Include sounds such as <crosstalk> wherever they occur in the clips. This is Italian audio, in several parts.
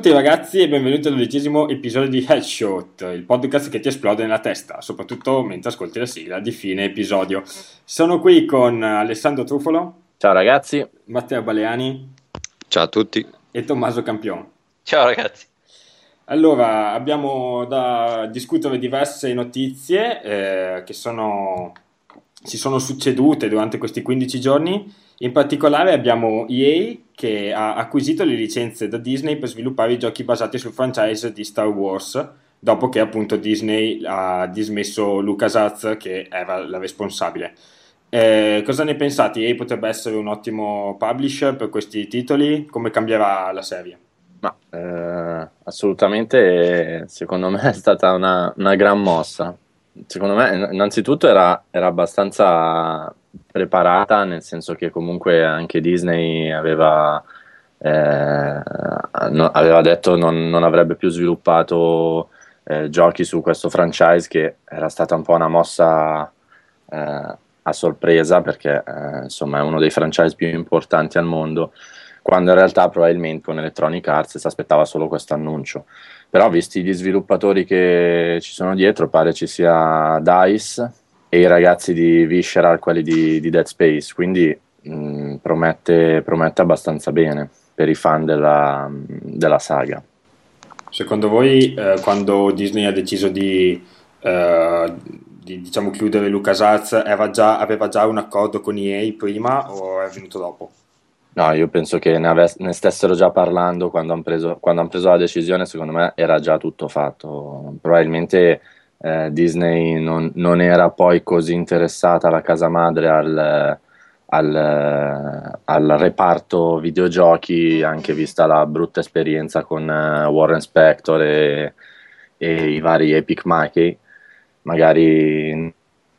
Ciao a tutti ragazzi e benvenuti all'undicesimo episodio di Headshot, il podcast che ti esplode nella testa, soprattutto mentre ascolti la sigla di fine episodio. Sono qui con Alessandro Trufolo. Ciao ragazzi. Matteo Baleani. Ciao a tutti. E Tommaso Campion. Ciao ragazzi. Allora, abbiamo da discutere diverse notizie eh, che sono, si sono succedute durante questi 15 giorni. In particolare abbiamo EA che ha acquisito le licenze da Disney per sviluppare i giochi basati sul franchise di Star Wars, dopo che appunto Disney ha dismesso LucasArts che era la responsabile. Eh, cosa ne pensate? EA potrebbe essere un ottimo publisher per questi titoli? Come cambierà la serie? Ma, eh, assolutamente, secondo me è stata una, una, gran mossa. Secondo me, innanzitutto, era, era, abbastanza preparata, nel senso che comunque anche Disney aveva, eh, no, aveva detto non, non avrebbe più sviluppato eh, giochi su questo franchise, che era stata un po' una mossa eh, a sorpresa, perché eh, insomma è uno dei franchise più importanti al mondo quando in realtà probabilmente con Electronic Arts si aspettava solo questo annuncio. Però visti gli sviluppatori che ci sono dietro, pare ci sia DICE e i ragazzi di Visceral, quelli di, di Dead Space, quindi mh, promette, promette, abbastanza bene per i fan della, della saga. Secondo voi eh, quando Disney ha deciso di, eh, di diciamo, chiudere LucasArts aveva già un accordo con EA prima o è venuto dopo? No, io penso che ne, ave- ne stessero già parlando quando hanno preso, han preso, la decisione, secondo me era già tutto fatto. Probabilmente eh, Disney non, non, era poi così interessata alla casa madre al, al, al, reparto videogiochi, anche vista la brutta esperienza con uh, Warren Spector e, e, i vari Epic Mickey. Magari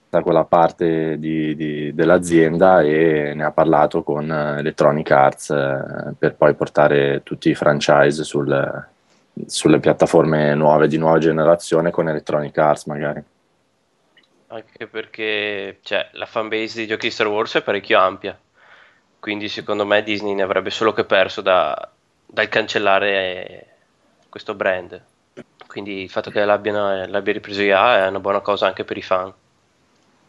da quella parte di, di, dell'azienda e ne ha parlato con Electronic Arts eh, per poi portare tutti i franchise sul, sulle piattaforme nuove di nuova generazione con Electronic Arts magari. Anche perché cioè, la fanbase dei giochi di Star Wars è parecchio ampia, quindi secondo me Disney ne avrebbe solo che perso da, dal cancellare questo brand. Quindi il fatto che l'abbia ripreso IA è una buona cosa anche per i fan.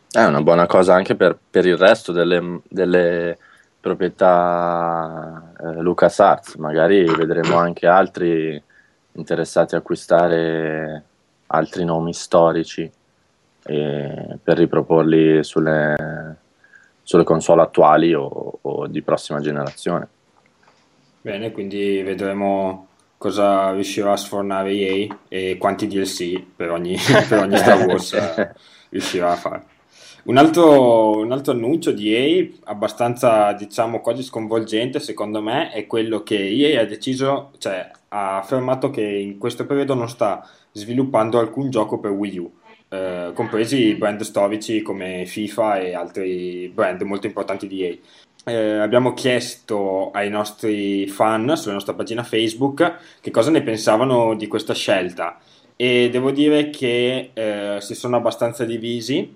È una buona cosa anche per, per il resto delle, delle proprietà eh, LucasArts, magari vedremo anche altri interessati a acquistare altri nomi storici per riproporli sulle, sulle console attuali o, o, di prossima generazione. Bene, quindi vedremo cosa riuscirà a sfornare EA e quanti DLC per ogni, <laughs> per ogni Star Wars <laughs> riuscirà a fare. Un altro, un altro, annuncio di EA, abbastanza diciamo quasi sconvolgente secondo me, è quello che EA ha deciso, cioè ha affermato che in questo periodo non sta sviluppando alcun gioco per Wii U, eh, compresi brand storici come FIFA e altri brand molto importanti di EA. Eh, abbiamo chiesto ai nostri fan sulla nostra pagina Facebook che cosa ne pensavano di questa scelta e devo dire che eh, si sono abbastanza divisi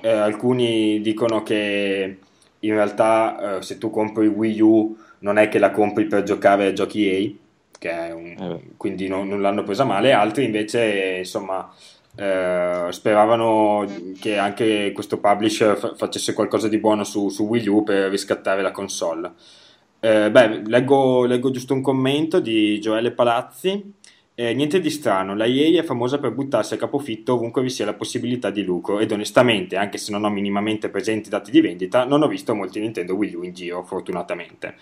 eh, alcuni dicono che in realtà eh, se tu compri Wii U non è che la compri per giocare a giochi EA, un, eh. quindi non, non, l'hanno presa male, altri invece insomma eh, speravano che anche questo publisher fa- facesse qualcosa di buono su, su, Wii U per riscattare la console. Eh, beh, leggo, leggo giusto un commento di Gioele Palazzi eh, niente di strano, la EA è famosa per buttarsi a capofitto ovunque vi sia la possibilità di lucro ed onestamente, anche se non ho minimamente presenti i dati di vendita, non ho visto molti Nintendo Wii U in giro, fortunatamente.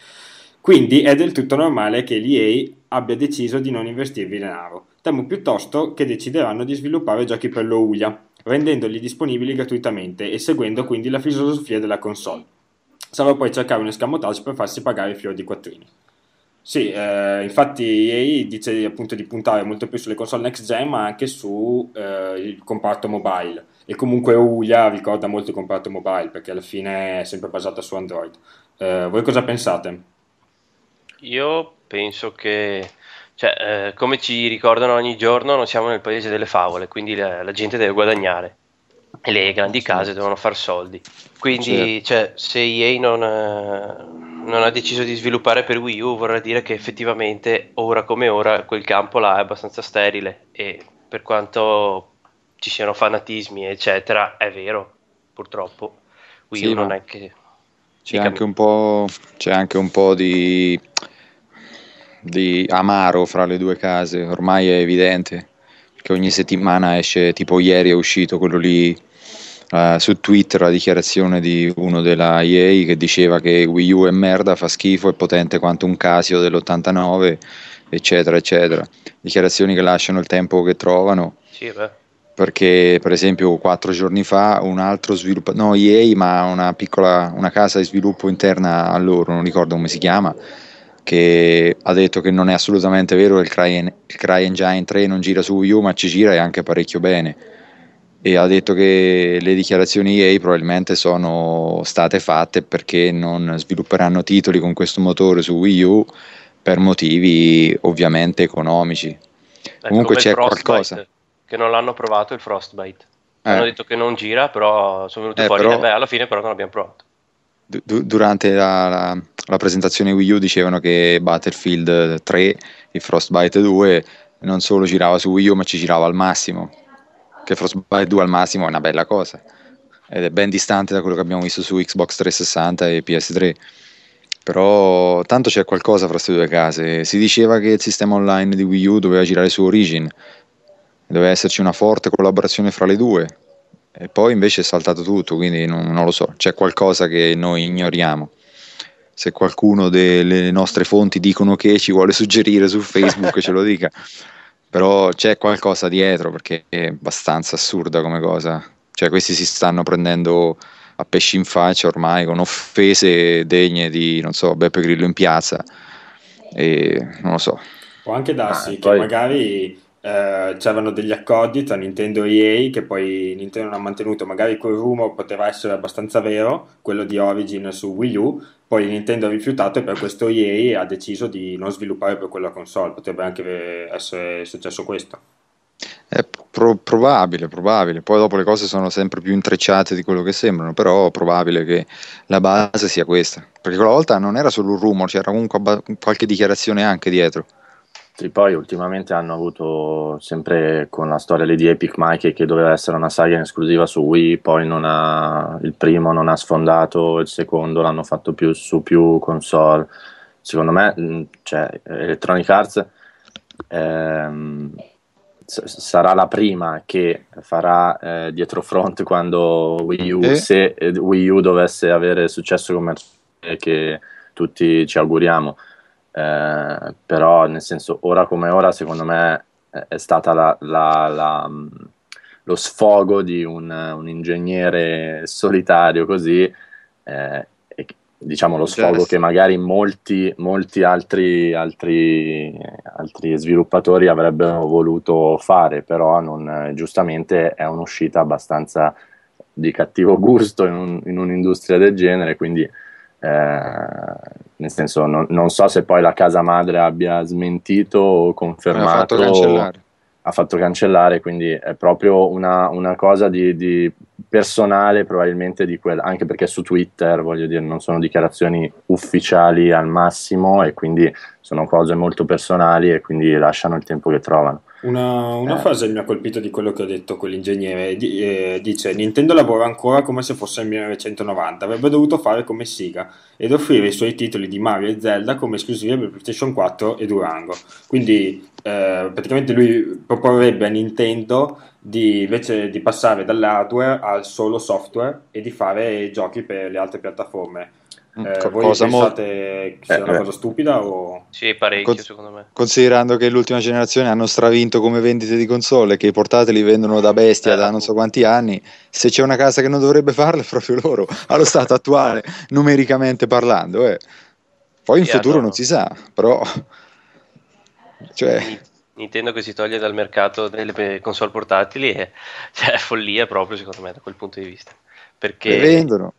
Quindi è del tutto normale che l'EA abbia deciso di non investirvi denaro. Temo piuttosto che decideranno di sviluppare giochi per l'Ouya, rendendoli disponibili gratuitamente e seguendo quindi la filosofia della console. Sarà poi cercare un escamotage per farsi pagare i fiori di quattrini. Sì, eh, infatti EA dice appunto di puntare molto più sulle console next gen ma anche sul eh, comparto mobile e comunque Ouya ricorda molto il comparto mobile perché alla fine è sempre basata su Android. Eh, voi cosa pensate? Io penso che, cioè, eh, come ci ricordano ogni giorno, non siamo nel paese delle favole, quindi la, la gente deve guadagnare. E le grandi case devono fare soldi. Quindi, cioè, se EA non, eh, non ha deciso di sviluppare per Wii U vorrà dire che effettivamente ora come ora quel campo là è abbastanza sterile e per quanto ci siano fanatismi eccetera è vero purtroppo. Wii sì, U non è che c'è anche, c'è anche un po' di di amaro fra le due case, ormai è evidente che ogni settimana esce, tipo ieri è uscito quello lì uh, su Twitter la dichiarazione di uno della EA che diceva che Wii U è merda, fa schifo, è potente quanto un Casio dell'89, eccetera, eccetera. Dichiarazioni che lasciano il tempo che trovano. Sì, beh. Perché, per esempio, quattro giorni fa un altro sviluppatore, no EA, ma una piccola una casa di sviluppo interna a loro, non ricordo come si chiama, che ha detto che non è assolutamente vero che il Cry, il CryEngine 3 non gira su Wii U, ma ci gira e anche parecchio bene. E ha detto che le dichiarazioni EA probabilmente sono state fatte perché non svilupperanno titoli con questo motore su Wii U per motivi ovviamente economici. Ecco, Comunque c'è qualcosa. Che non l'hanno provato il Frostbite. Eh. Hanno detto che non gira, però sono venuti eh, fuori. Però... Beh, alla fine però non l'abbiamo provato durante la, la, la, presentazione Wii U dicevano che Battlefield 3 e Frostbite 2 non solo girava su Wii U ma ci girava al massimo. Che Frostbite 2 al massimo è una bella cosa. Ed è ben distante da quello che abbiamo visto su Xbox 360 e PS3 però tanto c'è qualcosa fra queste due case. Si diceva che il sistema online di Wii U doveva girare su Origin. Doveva esserci una forte collaborazione fra le due. E poi invece è saltato tutto, quindi non, non, lo so, c'è qualcosa che noi ignoriamo. Se qualcuno delle nostre fonti dicono che ci vuole suggerire su Facebook, ce lo <laughs> dica. Però c'è qualcosa dietro perché è abbastanza assurda come cosa. Cioè, questi si stanno prendendo a pesci in faccia ormai con offese degne di, non so, Beppe Grillo in piazza. E non lo so. Può anche darsi ah, che poi... magari eh, c'erano degli accordi tra Nintendo e EA che poi Nintendo non ha mantenuto, magari quel rumor poteva essere abbastanza vero, quello di Origin su Wii U, poi Nintendo ha rifiutato e per questo EA ha deciso di non sviluppare per quella console, potrebbe anche essere successo questo. È pro- probabile, probabile. Poi dopo le cose sono sempre più intrecciate di quello che sembrano, però è probabile che la base sia questa. Perché quella volta non era solo un rumor, c'era comunque qualche dichiarazione anche dietro. Sì, poi ultimamente hanno avuto sempre con la storia lì di Epic Mikey che doveva essere una saga in esclusiva su Wii, poi ha, il primo non ha sfondato, il secondo l'hanno fatto più su più console. Secondo me, mm, cioè, Electronic Arts ehm, sarà la prima che farà eh, dietro front quando Wii U, eh? se Wii U dovesse avere successo commerciale che tutti ci auguriamo eh, però nel senso ora come ora secondo me è stata la, la, la, lo sfogo di un, un, ingegnere solitario così eh, e, diciamo lo sfogo yes. che magari molti, molti altri, altri, altri, sviluppatori avrebbero voluto fare però non, giustamente è un'uscita abbastanza di cattivo gusto in, un, in un'industria del genere quindi eh, nel senso non, non, so se poi la casa madre abbia smentito o confermato ha fatto cancellare, ha fatto cancellare quindi è proprio una, una cosa di, di, personale probabilmente di quella anche perché su Twitter voglio dire non sono dichiarazioni ufficiali al massimo e quindi sono cose molto personali e quindi lasciano il tempo che trovano una, una eh. frase mi ha colpito di quello che ho detto quell'ingegnere. D- eh, dice: Nintendo lavora ancora come se fosse il 1990. Avrebbe dovuto fare come Sega ed offrire i suoi titoli di Mario e Zelda come esclusive per PlayStation 4 e Durango. Quindi, eh, praticamente, lui proporrebbe a Nintendo di invece di passare dall'hardware al solo software e di fare giochi per le altre piattaforme eh, voi cosa pensate mo- che sia una eh, cosa stupida o... Sì, parecchio Con- secondo me. Considerando che l'ultima generazione hanno stravinto come vendite di console, che i portatili vendono da bestia eh, da non so quanti anni, se c'è una casa che non dovrebbe farlo è proprio loro, <laughs> allo stato attuale, numericamente parlando. Eh. Poi in sì, futuro no. non si sa, però... Cioè... Nintendo che si toglie dal mercato delle console portatili è, cioè, è follia proprio secondo me da quel punto di vista. Perché... Le vendono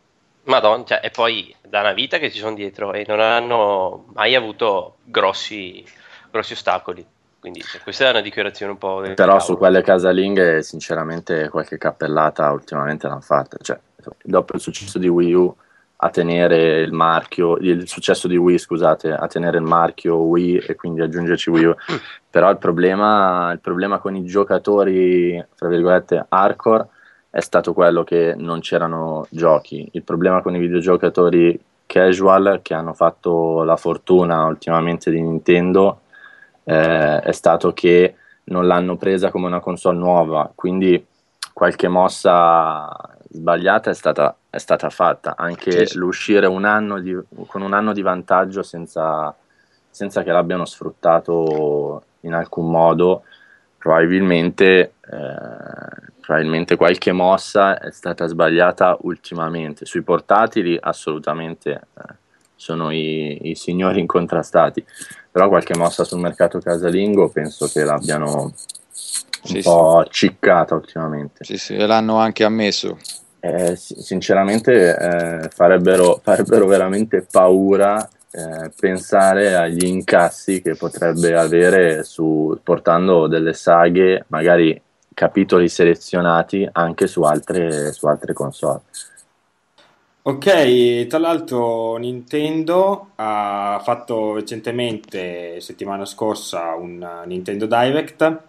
Madonna, cioè, e poi da una vita che ci sono dietro e non hanno mai avuto grossi, grossi ostacoli. Quindi cioè, questa è una dichiarazione un po'. Però cavolo. su quelle casalinghe, sinceramente, qualche cappellata ultimamente l'hanno fatta. Cioè, dopo il successo di Wii U, a tenere il marchio, il successo di Wii, scusate, a tenere il marchio Wii e quindi aggiungerci Wii U. Però il problema, il problema con i giocatori, tra virgolette, hardcore è stato quello che non c'erano giochi. Il problema con i videogiocatori casual che hanno fatto la fortuna ultimamente di Nintendo eh, è stato che non l'hanno presa come una console nuova, quindi qualche mossa sbagliata è stata, è stata fatta, anche sì. l'uscire un di, con un anno di vantaggio senza, senza, che l'abbiano sfruttato in alcun modo, probabilmente, eh, probabilmente qualche mossa è stata sbagliata ultimamente. Sui portatili assolutamente eh, sono i, i signori incontrastati, però qualche mossa sul mercato casalingo penso che l'abbiano un sì, po' sì. ciccata ultimamente. Sì, sì, e l'hanno anche ammesso. Eh, sinceramente eh, farebbero, farebbero, veramente paura eh, pensare agli incassi che potrebbe avere su, portando delle saghe, magari capitoli selezionati anche su altre, su altre console. Ok, tra l'altro Nintendo ha fatto recentemente, settimana scorsa, un Nintendo Direct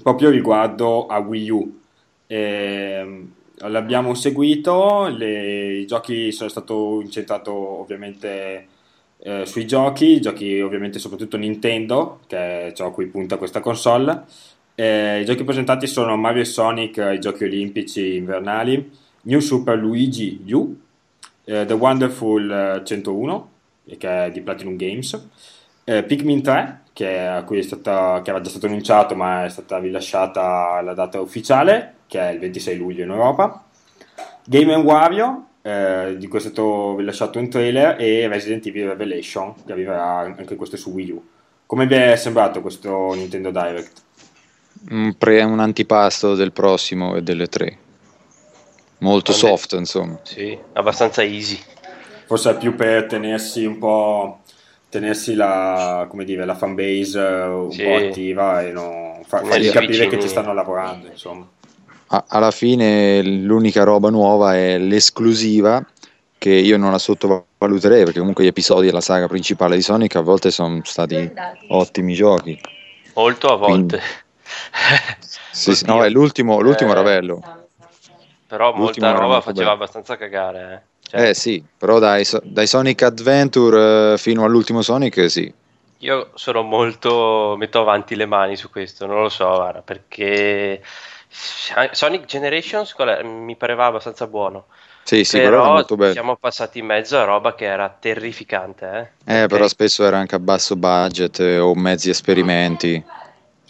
proprio riguardo a Wii U. Eh, l'abbiamo seguito, le, i giochi sono stato incentrato ovviamente eh, sui giochi, giochi ovviamente soprattutto Nintendo, che è ciò a cui punta questa console. Eh, I giochi presentati sono Mario e Sonic, i giochi olimpici invernali, New Super Luigi U, eh, The Wonderful 101, eh, che è di Platinum Games, eh, Pikmin 3, che, a cui è stata, che era già stato annunciato ma è stata rilasciata la data ufficiale, che è il 26 luglio in Europa, Game Wario, eh, di cui è stato rilasciato un trailer, e Resident Evil Revelation, che arriverà anche questo su Wii U. Come vi è sembrato questo Nintendo Direct? Un, pre, un antipasto del prossimo e delle tre. Molto Vabbè. soft, insomma. Sì, abbastanza easy. Forse è più per tenersi un po' tenersi la, come dire, la fanbase eh, un sì. po' attiva e non, fa, fargli capire vicini. che ci stanno lavorando, insomma. A, alla fine l'unica roba nuova è l'esclusiva che io non la sottovaluterei perché comunque gli episodi della saga principale di Sonic a volte sono stati ottimi giochi. Molto a volte. Quindi... sì, sì, no, l'ultimo, l'ultimo eh, era bello. Però l'ultimo molta roba faceva bello. abbastanza cagare. Eh. Cioè, eh sì, però dai, dai Sonic Adventure uh, fino all'ultimo Sonic sì. Io sono molto, metto avanti le mani su questo, non lo so, guarda, perché Sonic Generations mi pareva abbastanza buono. Sì, sì, però, però molto bello. siamo passati in mezzo a roba che era terrificante. Eh, eh perché... però spesso era anche a basso budget eh, o mezzi esperimenti.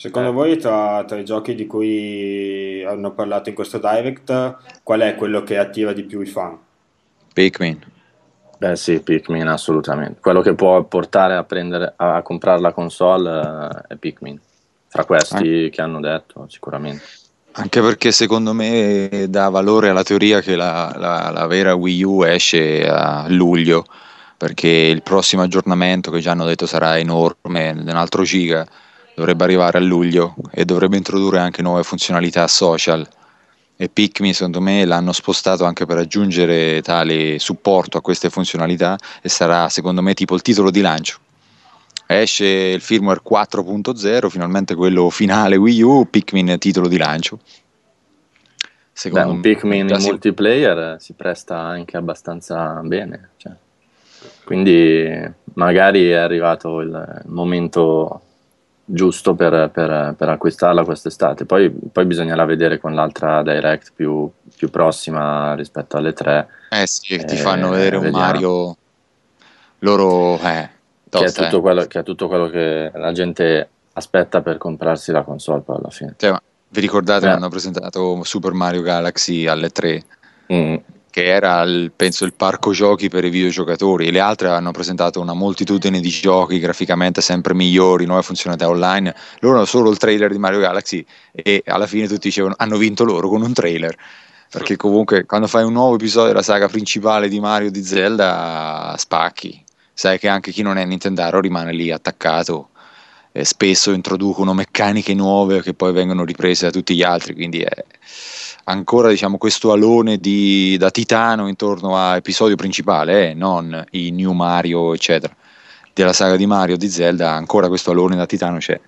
Secondo eh. voi tra, tra, i giochi di cui hanno parlato in questo direct, qual è quello che attira di più i fan? Pikmin. Beh sì, Pikmin assolutamente. Quello che può portare a, prendere, a comprare la console uh, è Pikmin. Fra questi ah. che hanno detto, sicuramente. Anche perché secondo me dà valore alla teoria che la, la, la vera Wii U esce a luglio, perché il prossimo aggiornamento che già hanno detto sarà enorme, un altro giga, dovrebbe arrivare a luglio e dovrebbe introdurre anche nuove funzionalità social e Pikmin secondo me l'hanno spostato anche per aggiungere tale supporto a queste funzionalità e sarà secondo me tipo il titolo di lancio. Esce il firmware 4.0, finalmente quello finale Wii U, Pikmin titolo di lancio. Secondo Beh, un Pikmin in multiplayer si presta anche abbastanza bene. Cioè. Quindi magari è arrivato il momento giusto per, per, per acquistarla quest'estate. Poi, poi, bisognerà vedere con l'altra direct più, più prossima rispetto alle tre. Eh sì, eh, ti fanno vedere un vediamo. Mario loro... Eh, che, è tutto quello, che è tutto quello che la gente aspetta per comprarsi la console poi alla fine. Cioè, vi ricordate eh. hanno presentato Super Mario Galaxy alle 3? Mm che era il, penso il parco giochi per i videogiocatori. E le altre hanno presentato una moltitudine di giochi graficamente sempre migliori, nuove funzionalità online, loro hanno solo il trailer di Mario Galaxy e alla fine tutti dicevano hanno vinto loro con un trailer. Perché comunque quando fai un nuovo episodio della saga principale di Mario di Zelda spacchi, sai che anche chi non è Nintendaro rimane lì attaccato e spesso introducono meccaniche nuove che poi vengono riprese da tutti gli altri, quindi è ancora diciamo, questo alone di, da titano intorno a episodio principale, eh, non i New Mario, eccetera. Della saga di Mario, di Zelda, ancora questo alone da titano c'è.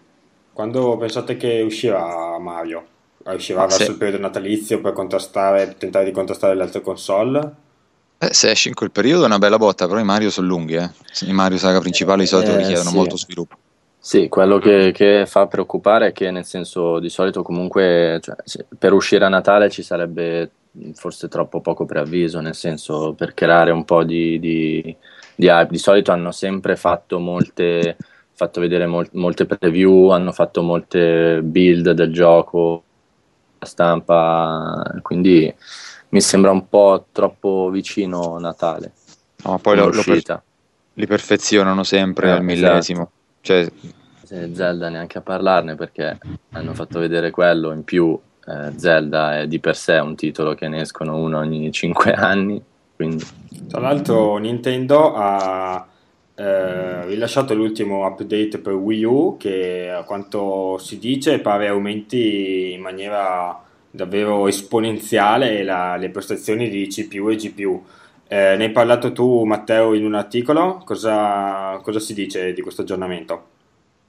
Quando pensate che uscirà Mario? Uscirà verso il periodo natalizio per contrastare, tentare di contrastare le altre console? Eh, se esce in quel periodo è una bella botta, però i Mario sono lunghi, eh. I Mario saga principali di solito eh, richiedono sì. molto sviluppo. Sì, quello che, che, fa preoccupare è che nel senso di solito comunque cioè, per uscire a Natale ci sarebbe forse troppo poco preavviso, nel senso per creare un po' di, di, di hype. Di solito hanno sempre fatto molte, fatto vedere mol, molte preview, hanno fatto molte build del gioco, la stampa, quindi mi sembra un po' troppo vicino Natale. No, poi lo, lo per, li perfezionano sempre eh, al millesimo. Esatto. Cioè... Zelda neanche a parlarne perché hanno fatto vedere quello, in più eh, Zelda è di per sé un titolo che ne escono uno ogni 5 <laughs> anni. Quindi... Tra l'altro Nintendo ha eh, rilasciato l'ultimo update per Wii U che a quanto si dice pare aumenti in maniera davvero esponenziale la, le prestazioni di CPU e GPU. Eh, ne hai parlato tu, Matteo, in un articolo. Cosa, cosa si dice di questo aggiornamento?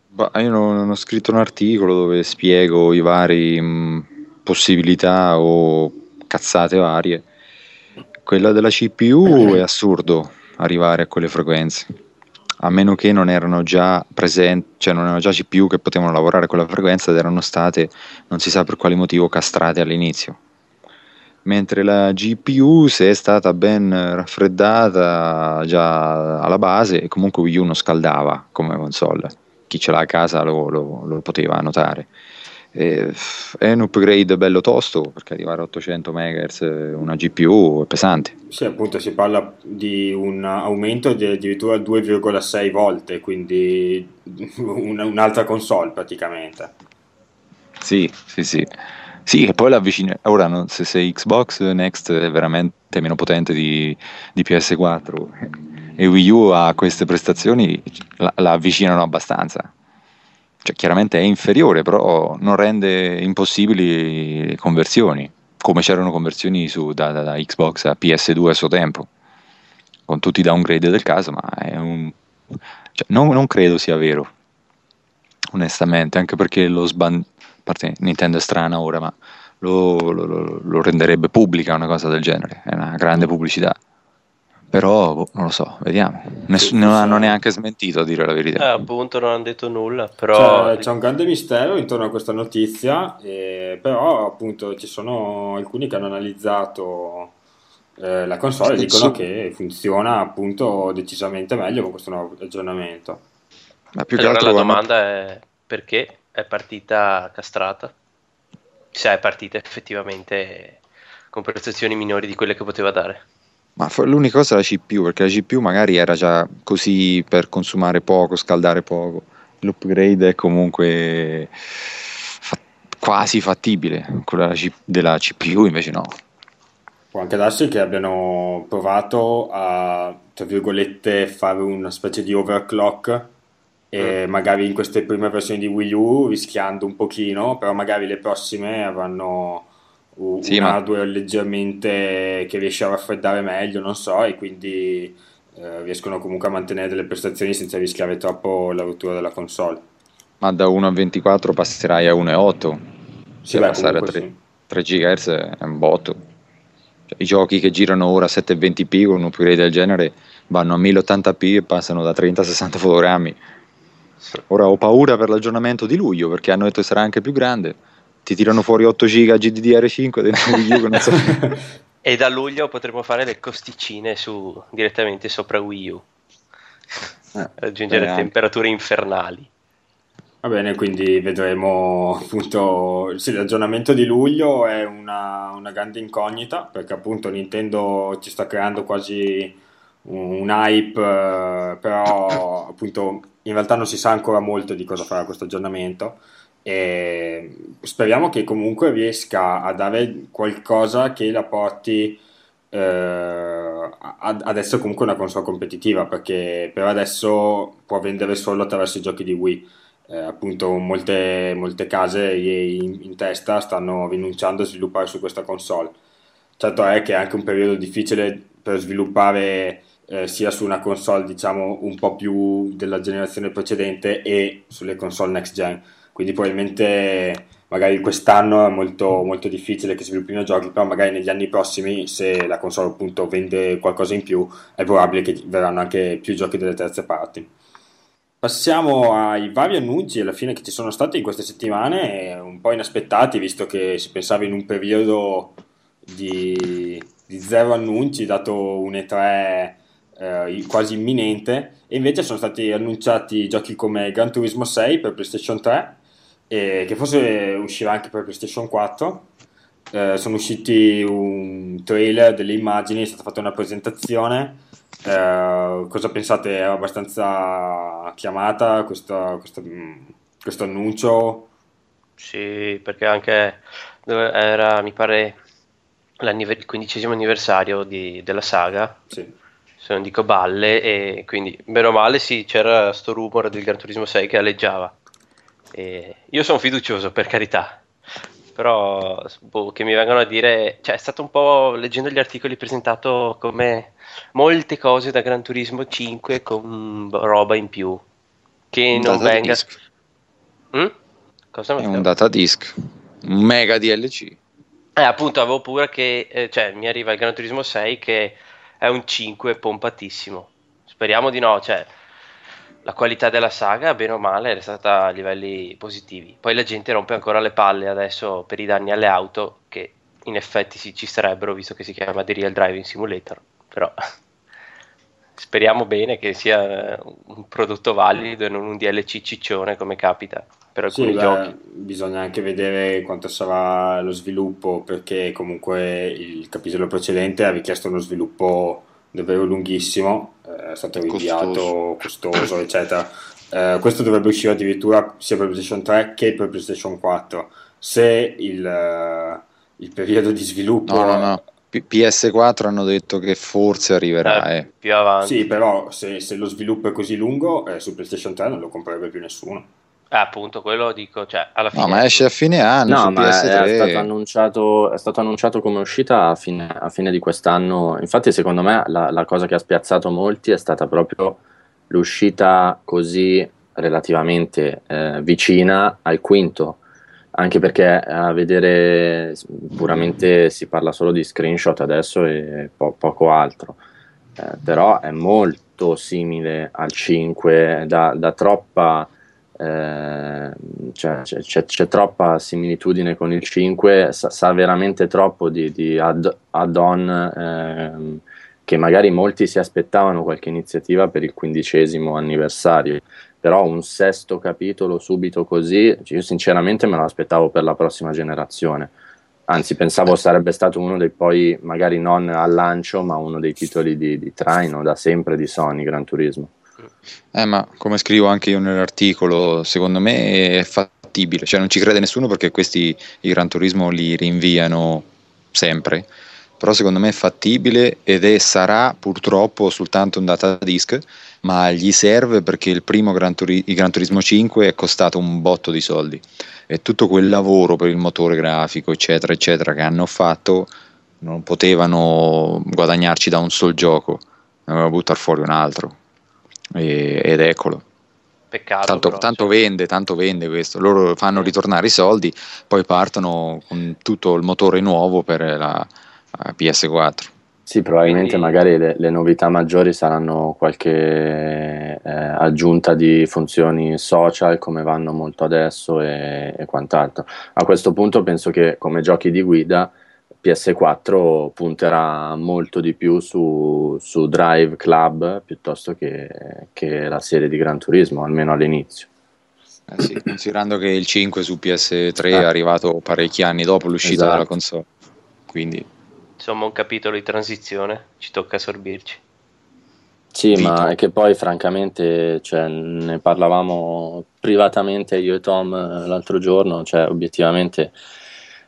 Bah, io non, ho scritto un articolo dove spiego i vari mh, mm, possibilità o cazzate varie. Quella della CPU è assurdo arrivare a quelle frequenze a meno che non erano già presenti, cioè non erano già CPU che potevano lavorare a quella frequenza ed erano state, non si sa per quale motivo, castrate all'inizio. Mentre la GPU, se è stata ben raffreddata già alla base, e comunque Wii U non scaldava come console, chi ce l'ha a casa lo, lo, lo poteva notare è un upgrade bello tosto perché arrivare a 800 MHz una GPU è pesante. Sì, appunto si parla di un aumento di addirittura 2,6 volte, quindi un'altra console praticamente. Sì, sì, sì. Sì, e poi l'avvicina. Ora, no, se, se, Xbox Next è veramente meno potente di, di PS4 e Wii U ha queste prestazioni, la, la avvicinano abbastanza cioè, chiaramente è inferiore, però non rende impossibili conversioni, come c'erano conversioni su, da, da, da, Xbox a PS2 a suo tempo, con tutti i downgrade del caso, ma un, cioè, non, non, credo sia vero, onestamente, anche perché lo sban... a parte Nintendo è strana ora, ma lo, lo, lo renderebbe pubblica una cosa del genere, è una grande pubblicità. Però boh, non lo so, vediamo. Ness- non hanno neanche smentito a dire la verità. Eh, appunto, non hanno detto nulla. Però... C'è, c'è un grande mistero intorno a questa notizia, eh, però appunto ci sono alcuni che hanno analizzato eh, la console e dicono che funziona appunto decisamente meglio con questo nuovo aggiornamento. Ma più allora che altro la domanda è perché è partita castrata? Se è partita effettivamente con prestazioni minori di quelle che poteva dare. Ma l'unica cosa è la CPU, perché la CPU magari era già così per consumare poco, scaldare poco. L'upgrade è comunque fa- quasi fattibile, quella della CPU invece no. Può anche darsi che abbiano provato a, tra virgolette, fare una specie di overclock e magari in queste prime versioni di Wii U rischiando un pochino, però magari le prossime avranno un sì, hardware ma... leggermente che riesce a raffreddare meglio, non so, e quindi eh, riescono comunque a mantenere delle prestazioni senza rischiare troppo la rottura della console. Ma da 1 a 24 passerai a 1 a 8. Sì, beh, passare a 3, sì. 3 GHz è un botto. Cioè, I giochi che girano ora a 720p con un upgrade del genere vanno a 1080p e passano da 30 a 60 fotogrammi. Ora ho paura per l'aggiornamento di luglio perché hanno detto che sarà anche più grande ti tirano fuori 8 giga GDDR5 dentro Wii U. <laughs> So. e da luglio potremo fare le costicine su, direttamente sopra Wii U. Eh, Raggiungere eh, temperature infernali. Va bene, quindi vedremo appunto sì, l'aggiornamento di luglio è una, una, grande incognita perché appunto Nintendo ci sta creando quasi un, un hype, eh, però appunto in realtà non si sa ancora molto di cosa farà questo aggiornamento e speriamo che comunque riesca a dare qualcosa che la porti eh, ad essere comunque una console competitiva perché per adesso può vendere solo attraverso i giochi di Wii eh, appunto molte, molte case in, in, testa stanno rinunciando a sviluppare su questa console. Certo è che è anche un periodo difficile per sviluppare eh, sia su una console diciamo un po' più della generazione precedente e sulle console next gen, quindi probabilmente magari quest'anno è molto, molto difficile che sviluppino giochi, però magari negli anni prossimi se la console appunto vende qualcosa in più è probabile che verranno anche più giochi delle terze parti. Passiamo ai vari annunci alla fine che ci sono stati in queste settimane, un po' inaspettati visto che si pensava in un periodo di, di zero annunci dato un E3 eh, quasi imminente e invece sono stati annunciati giochi come Gran Turismo 6 per PlayStation 3 e che forse uscirà anche per PlayStation 4. Eh, sono usciti un trailer, delle immagini, è stata fatta una presentazione. Eh, cosa pensate? È abbastanza chiamata questo, questo, questo annuncio? Sì, perché anche era, mi pare, il quindicesimo anniversario di, della saga. Sì se non dico balle, e quindi bene o male sì, c'era sto rumore del Gran Turismo 6 che alleggiava. E io sono fiducioso, per carità. Però boh, che mi vengono a dire, cioè è stato un po' leggendo gli articoli presentato come molte cose da Gran Turismo 5 con roba in più. Che non venga. Mm? Cosa è un data disk, un mega DLC. Eh, appunto, avevo paura che eh, cioè, mi arriva il Gran Turismo 6 che è un 5 pompatissimo. Speriamo di no, cioè la qualità della saga, bene o male, è stata a livelli positivi. Poi la gente rompe ancora le palle adesso per i danni alle auto, che in effetti sì, ci sarebbero, visto che si chiama The Real Driving Simulator. Però speriamo bene che sia un prodotto valido e non un DLC ciccione come capita per alcuni sì, giochi. Beh, bisogna anche vedere quanto sarà lo sviluppo, perché comunque il capitolo precedente ha richiesto uno sviluppo davvero lunghissimo, eh, è stato rinviato, costoso, costoso eccetera. Eh, questo dovrebbe uscire addirittura sia per PlayStation 3 che per PlayStation 4. Se il, uh, il periodo di sviluppo... No, no, no. PS4 hanno detto che forse arriverà. Eh, eh. Più avanti. Sì, però se, se, lo sviluppo è così lungo, eh, su PlayStation 3 non lo comprerebbe più nessuno. Eh, appunto, quello dico, cioè, alla fine... No, ma esce a fine anno no, ma PS3. È, stato annunciato, è stato annunciato come uscita a fine, a fine di quest'anno. Infatti, secondo me, la, la, cosa che ha spiazzato molti è stata proprio l'uscita così relativamente eh, vicina al quinto. Anche perché a vedere puramente si parla solo di screenshot adesso e po- poco altro. Eh, però è molto simile al 5, da, da troppa eh, cioè, c'è, c'è, troppa similitudine con il 5, sa, sa veramente troppo di, di add, add-on eh, che magari molti si aspettavano qualche iniziativa per il quindicesimo anniversario, però un sesto capitolo subito così, io sinceramente me lo aspettavo per la prossima generazione. Anzi, pensavo sarebbe stato uno dei poi, magari non al lancio, ma uno dei titoli di, di traino da sempre di Sony, Gran Turismo. Eh, ma come scrivo anche io nell'articolo, secondo me è fattibile, cioè non ci crede nessuno perché questi i Gran Turismo li rinviano sempre, però secondo me è fattibile ed è, sarà purtroppo soltanto un data disk, ma gli serve perché il primo Gran, Turi- Gran Turismo 5 è costato un botto di soldi e tutto quel lavoro per il motore grafico, eccetera, eccetera, che hanno fatto non potevano guadagnarci da un sol gioco, ne avevano buttare fuori un altro e, ed eccolo. Peccato. Tanto, però, tanto cioè. vende, tanto vende questo. Loro fanno ritornare i soldi, poi partono con tutto il motore nuovo per la, la PS4. Sì, probabilmente Quindi... magari le, le, novità maggiori saranno qualche eh, aggiunta di funzioni social come vanno molto adesso e, e, quant'altro. A questo punto penso che come giochi di guida PS4 punterà molto di più su, su Drive Club piuttosto che, che, la serie di Gran Turismo, almeno all'inizio. Eh sì, considerando che il 5 su PS3 è arrivato parecchi anni dopo l'uscita esatto. della console. Quindi. Insomma, un capitolo di transizione, ci tocca assorbirci. Sì, Vito. ma è che poi francamente cioè, ne parlavamo privatamente io e Tom eh, l'altro giorno, cioè obiettivamente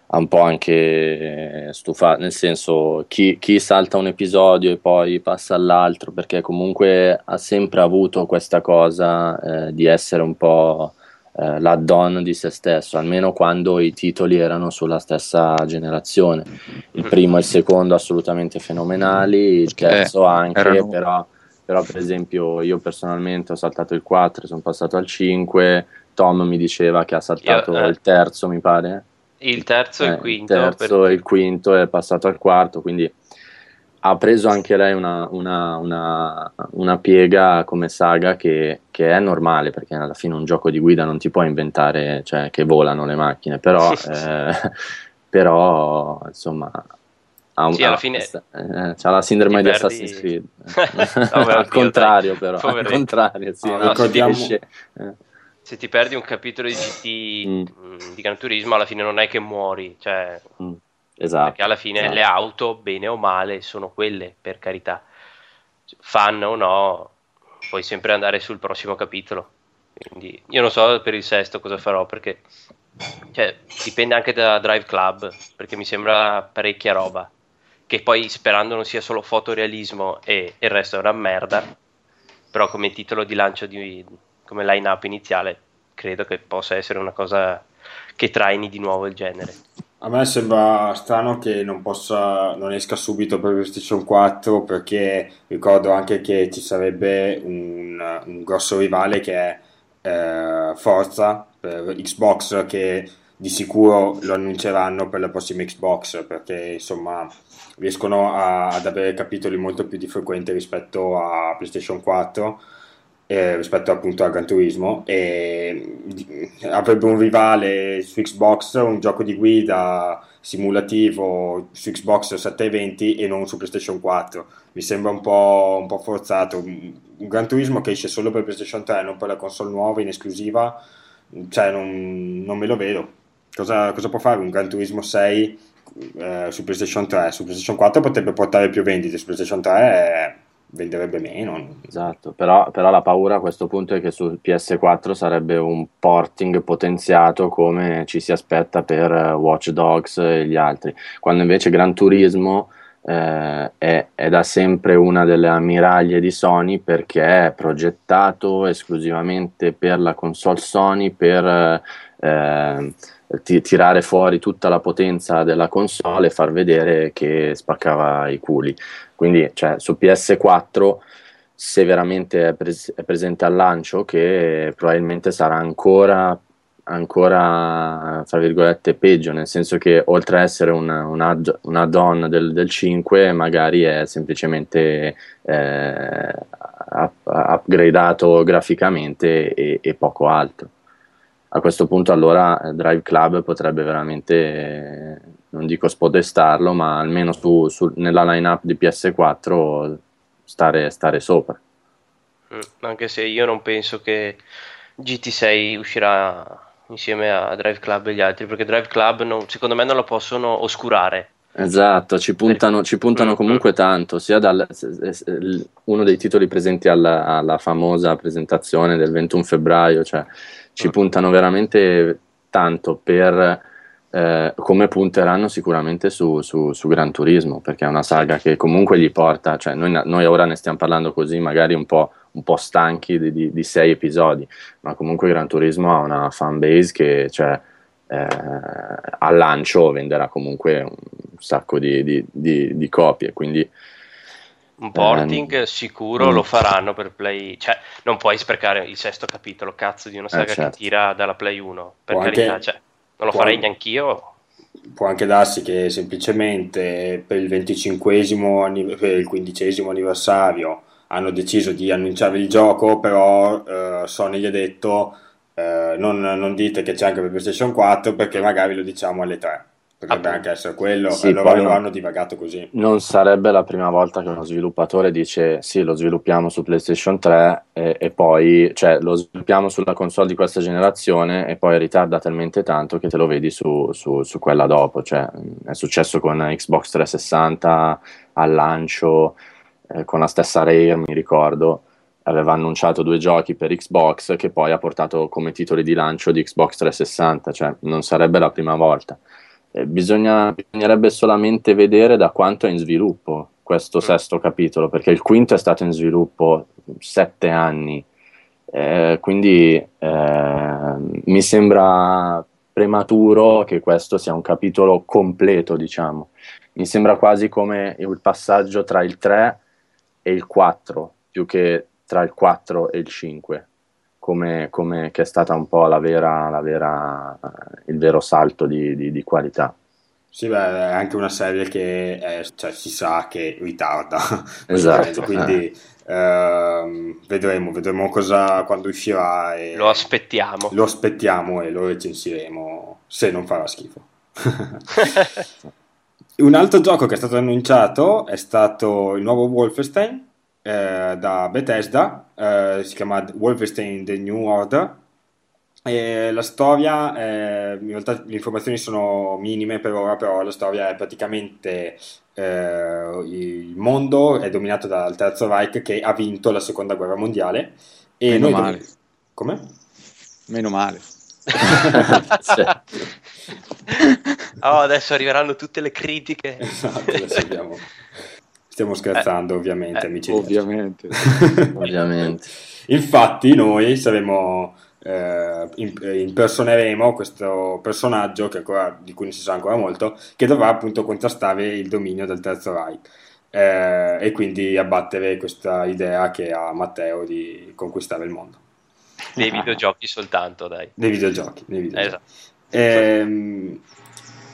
ha un po' anche stufato, nel senso chi, chi, salta un episodio e poi passa all'altro, perché comunque ha sempre avuto questa cosa eh, di essere un po' eh, l'add-on di se stesso, almeno quando i titoli erano sulla stessa generazione. Il primo e il secondo assolutamente fenomenali, il terzo eh, anche, erano... però, però per esempio io personalmente ho saltato il 4, sono passato al 5, Tom mi diceva che ha saltato io, eh, il terzo, mi pare. Il terzo e il eh, quinto. Il terzo per... e il quinto è passato al quarto, quindi ha preso anche lei una, una, una, una piega come saga che, che, è normale perché alla fine un gioco di guida non ti può inventare cioè, che volano le macchine però, <laughs> eh, però insomma ha, sì, alla fine eh, c'ha la sindrome di perdi... Assassin's Creed <laughs> no, <laughs> al contrario però al contrario sì, no, no, se, ti, eh. se, ti, perdi un capitolo di GT mm. mm. di Gran Turismo alla fine non è che muori cioè mm Esatto. Perché alla fine esatto. le auto, bene o male, sono quelle, per carità. Fan o no, puoi sempre andare sul prossimo capitolo. Quindi io non so per il sesto cosa farò, perché cioè, dipende anche da Drive Club, perché mi sembra parecchia roba. Che poi sperando non sia solo fotorealismo e il resto è una merda, però come titolo di lancio di, come line up iniziale credo che possa essere una cosa che traini di nuovo il genere. A me sembra strano che non, possa, non esca subito per PlayStation 4 perché ricordo anche che ci sarebbe un, un grosso rivale che è eh, Forza per Xbox che di sicuro lo annunceranno per la prossima Xbox perché insomma riescono a, ad avere capitoli molto più di frequente rispetto a PlayStation 4 eh, rispetto appunto a Gran Turismo e avrebbe un rivale su Xbox, un gioco di guida simulativo su Xbox 720 e non su PlayStation 4 mi sembra un po', un po forzato. Un Gran Turismo che esce solo per PlayStation 3 non per la console nuova in esclusiva cioè non, non me lo vedo. Cosa, cosa, può fare un Gran Turismo 6 eh, su PlayStation 3 su PlayStation 4 potrebbe portare più vendite su PlayStation 3 è venderebbe meno. Esatto, però, però, la paura a questo punto è che sul PS4 sarebbe un porting potenziato come ci si aspetta per eh, Watch Dogs e gli altri, quando invece Gran Turismo eh, è, è, da sempre una delle ammiraglie di Sony perché è progettato esclusivamente per la console Sony per... Eh, ti, tirare fuori tutta la potenza della console e far vedere che spaccava i culi. Quindi cioè, su PS4 se veramente è, pres- è, presente al lancio, che probabilmente sarà ancora, ancora fra virgolette, peggio, nel senso che oltre a essere un, un, add- un add-on del, del, 5, magari è semplicemente eh, up- upgradato graficamente e, e poco altro a questo punto allora eh, Drive Club potrebbe veramente, non dico spodestarlo, ma almeno su, su, nella line-up di PS4 stare, stare sopra. Mm, anche se io non penso che GT6 uscirà insieme a Drive Club e gli altri, perché Drive Club non, secondo me non lo possono oscurare. Esatto, ci puntano, ci puntano mm, comunque tanto, sia dal, uno dei titoli presenti alla, alla famosa presentazione del 21 febbraio, cioè ci puntano veramente tanto per eh, come punteranno sicuramente su, su, su, Gran Turismo, perché è una saga che comunque gli porta, cioè noi, noi ora ne stiamo parlando così, magari un po', un po stanchi di, di, di, sei episodi, ma comunque Gran Turismo ha una fan base che cioè, eh, al lancio venderà comunque un sacco di, di copie, quindi un porting eh, sicuro mm. lo faranno per Play, cioè non puoi sprecare il sesto capitolo, cazzo di una saga eh, certo. che tira dalla Play 1, per può carità, anche, cioè, non lo farei anche, neanch'io. Può anche darsi che semplicemente per il 25 per il 15 anniversario hanno deciso di annunciare il gioco, però eh, Sony gli ha detto eh, non, non, dite che c'è anche per PlayStation 4 perché magari lo diciamo alle 3 Potrebbe anche essere quello, sì, allora loro hanno divagato così. Non sarebbe la prima volta che uno sviluppatore dice sì, lo sviluppiamo su PlayStation 3 e, e, poi, cioè lo sviluppiamo sulla console di questa generazione e poi ritarda talmente tanto che te lo vedi su, su, su quella dopo. Cioè, è successo con Xbox 360 al lancio, eh, con la stessa Rare, mi ricordo aveva annunciato due giochi per Xbox che poi ha portato come titoli di lancio di Xbox 360, cioè non sarebbe la prima volta eh, bisogna, bisognerebbe solamente vedere da quanto è in sviluppo questo mm. sesto capitolo, perché il quinto è stato in sviluppo sette anni Eh, quindi eh, mi sembra prematuro che questo sia un capitolo completo, diciamo. Mi sembra quasi come il passaggio tra il 3 e il 4, più che tra il 4 e il 5, come, come che è stata un po' la vera, la vera, il vero salto di, di, di qualità. Sì, beh, è anche una serie che è, cioè, si sa che ritarda, <laughs> esatto, <laughs> quindi eh. ehm, vedremo, vedremo cosa quando uscirà. E lo aspettiamo. Lo aspettiamo e lo recensiremo se non farà schifo. <laughs> Un altro gioco che è stato annunciato è stato il nuovo Wolfenstein eh, da Bethesda, eh, si chiama Wolfenstein The New Order e la storia, eh, in realtà le informazioni sono minime per ora, però la storia è praticamente eh, il mondo è dominato dal Terzo Reich che ha vinto la seconda guerra mondiale. E Meno noi male. Dov- Come? Meno male. <laughs> <laughs> oh, adesso arriveranno tutte le critiche. Esatto, adesso abbiamo... <laughs> Stiamo scherzando, eh, ovviamente, eh, amici. Ovviamente. <laughs> ovviamente. Infatti, noi saremo eh, impersoneremo questo personaggio ancora, di cui non si sa ancora molto, che dovrà appunto contrastare il dominio del Terzo Reich eh, e quindi abbattere questa idea che ha Matteo di conquistare il mondo. Dei videogiochi soltanto, dai. Dei videogiochi. Dei videogiochi. Esatto. Eh,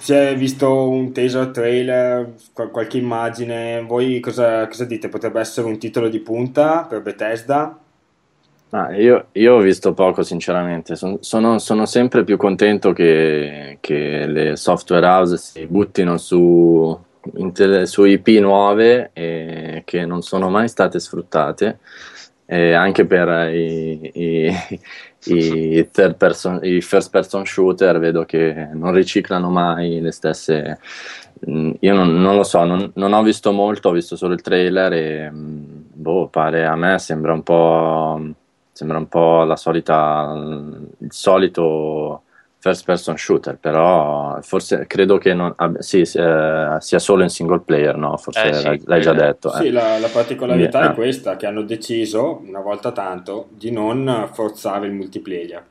si è visto un teaser trailer, qualche immagine, voi cosa, cosa dite? Potrebbe essere un titolo di punta per Bethesda? Ah, io, io, ho visto poco, sinceramente. Son, sono, sono, sempre più contento che, che, le software house si buttino su, tele, su IP nuove e che non sono mai state sfruttate. E anche per i, i, i, person, i, first person shooter vedo che non riciclano mai le stesse. Mm, io non, non lo so, non, non, ho visto molto, ho visto solo il trailer e mm, boh, pare a me sembra un po' sembra un po' la solita, il solito first person shooter, però forse credo che non, sì, sia, sia solo in single player, no? Forse eh, sì, l'hai, l'hai, già detto. Sì, eh. la, la, particolarità yeah. è questa, che hanno deciso, una volta tanto, di non forzare il multiplayer.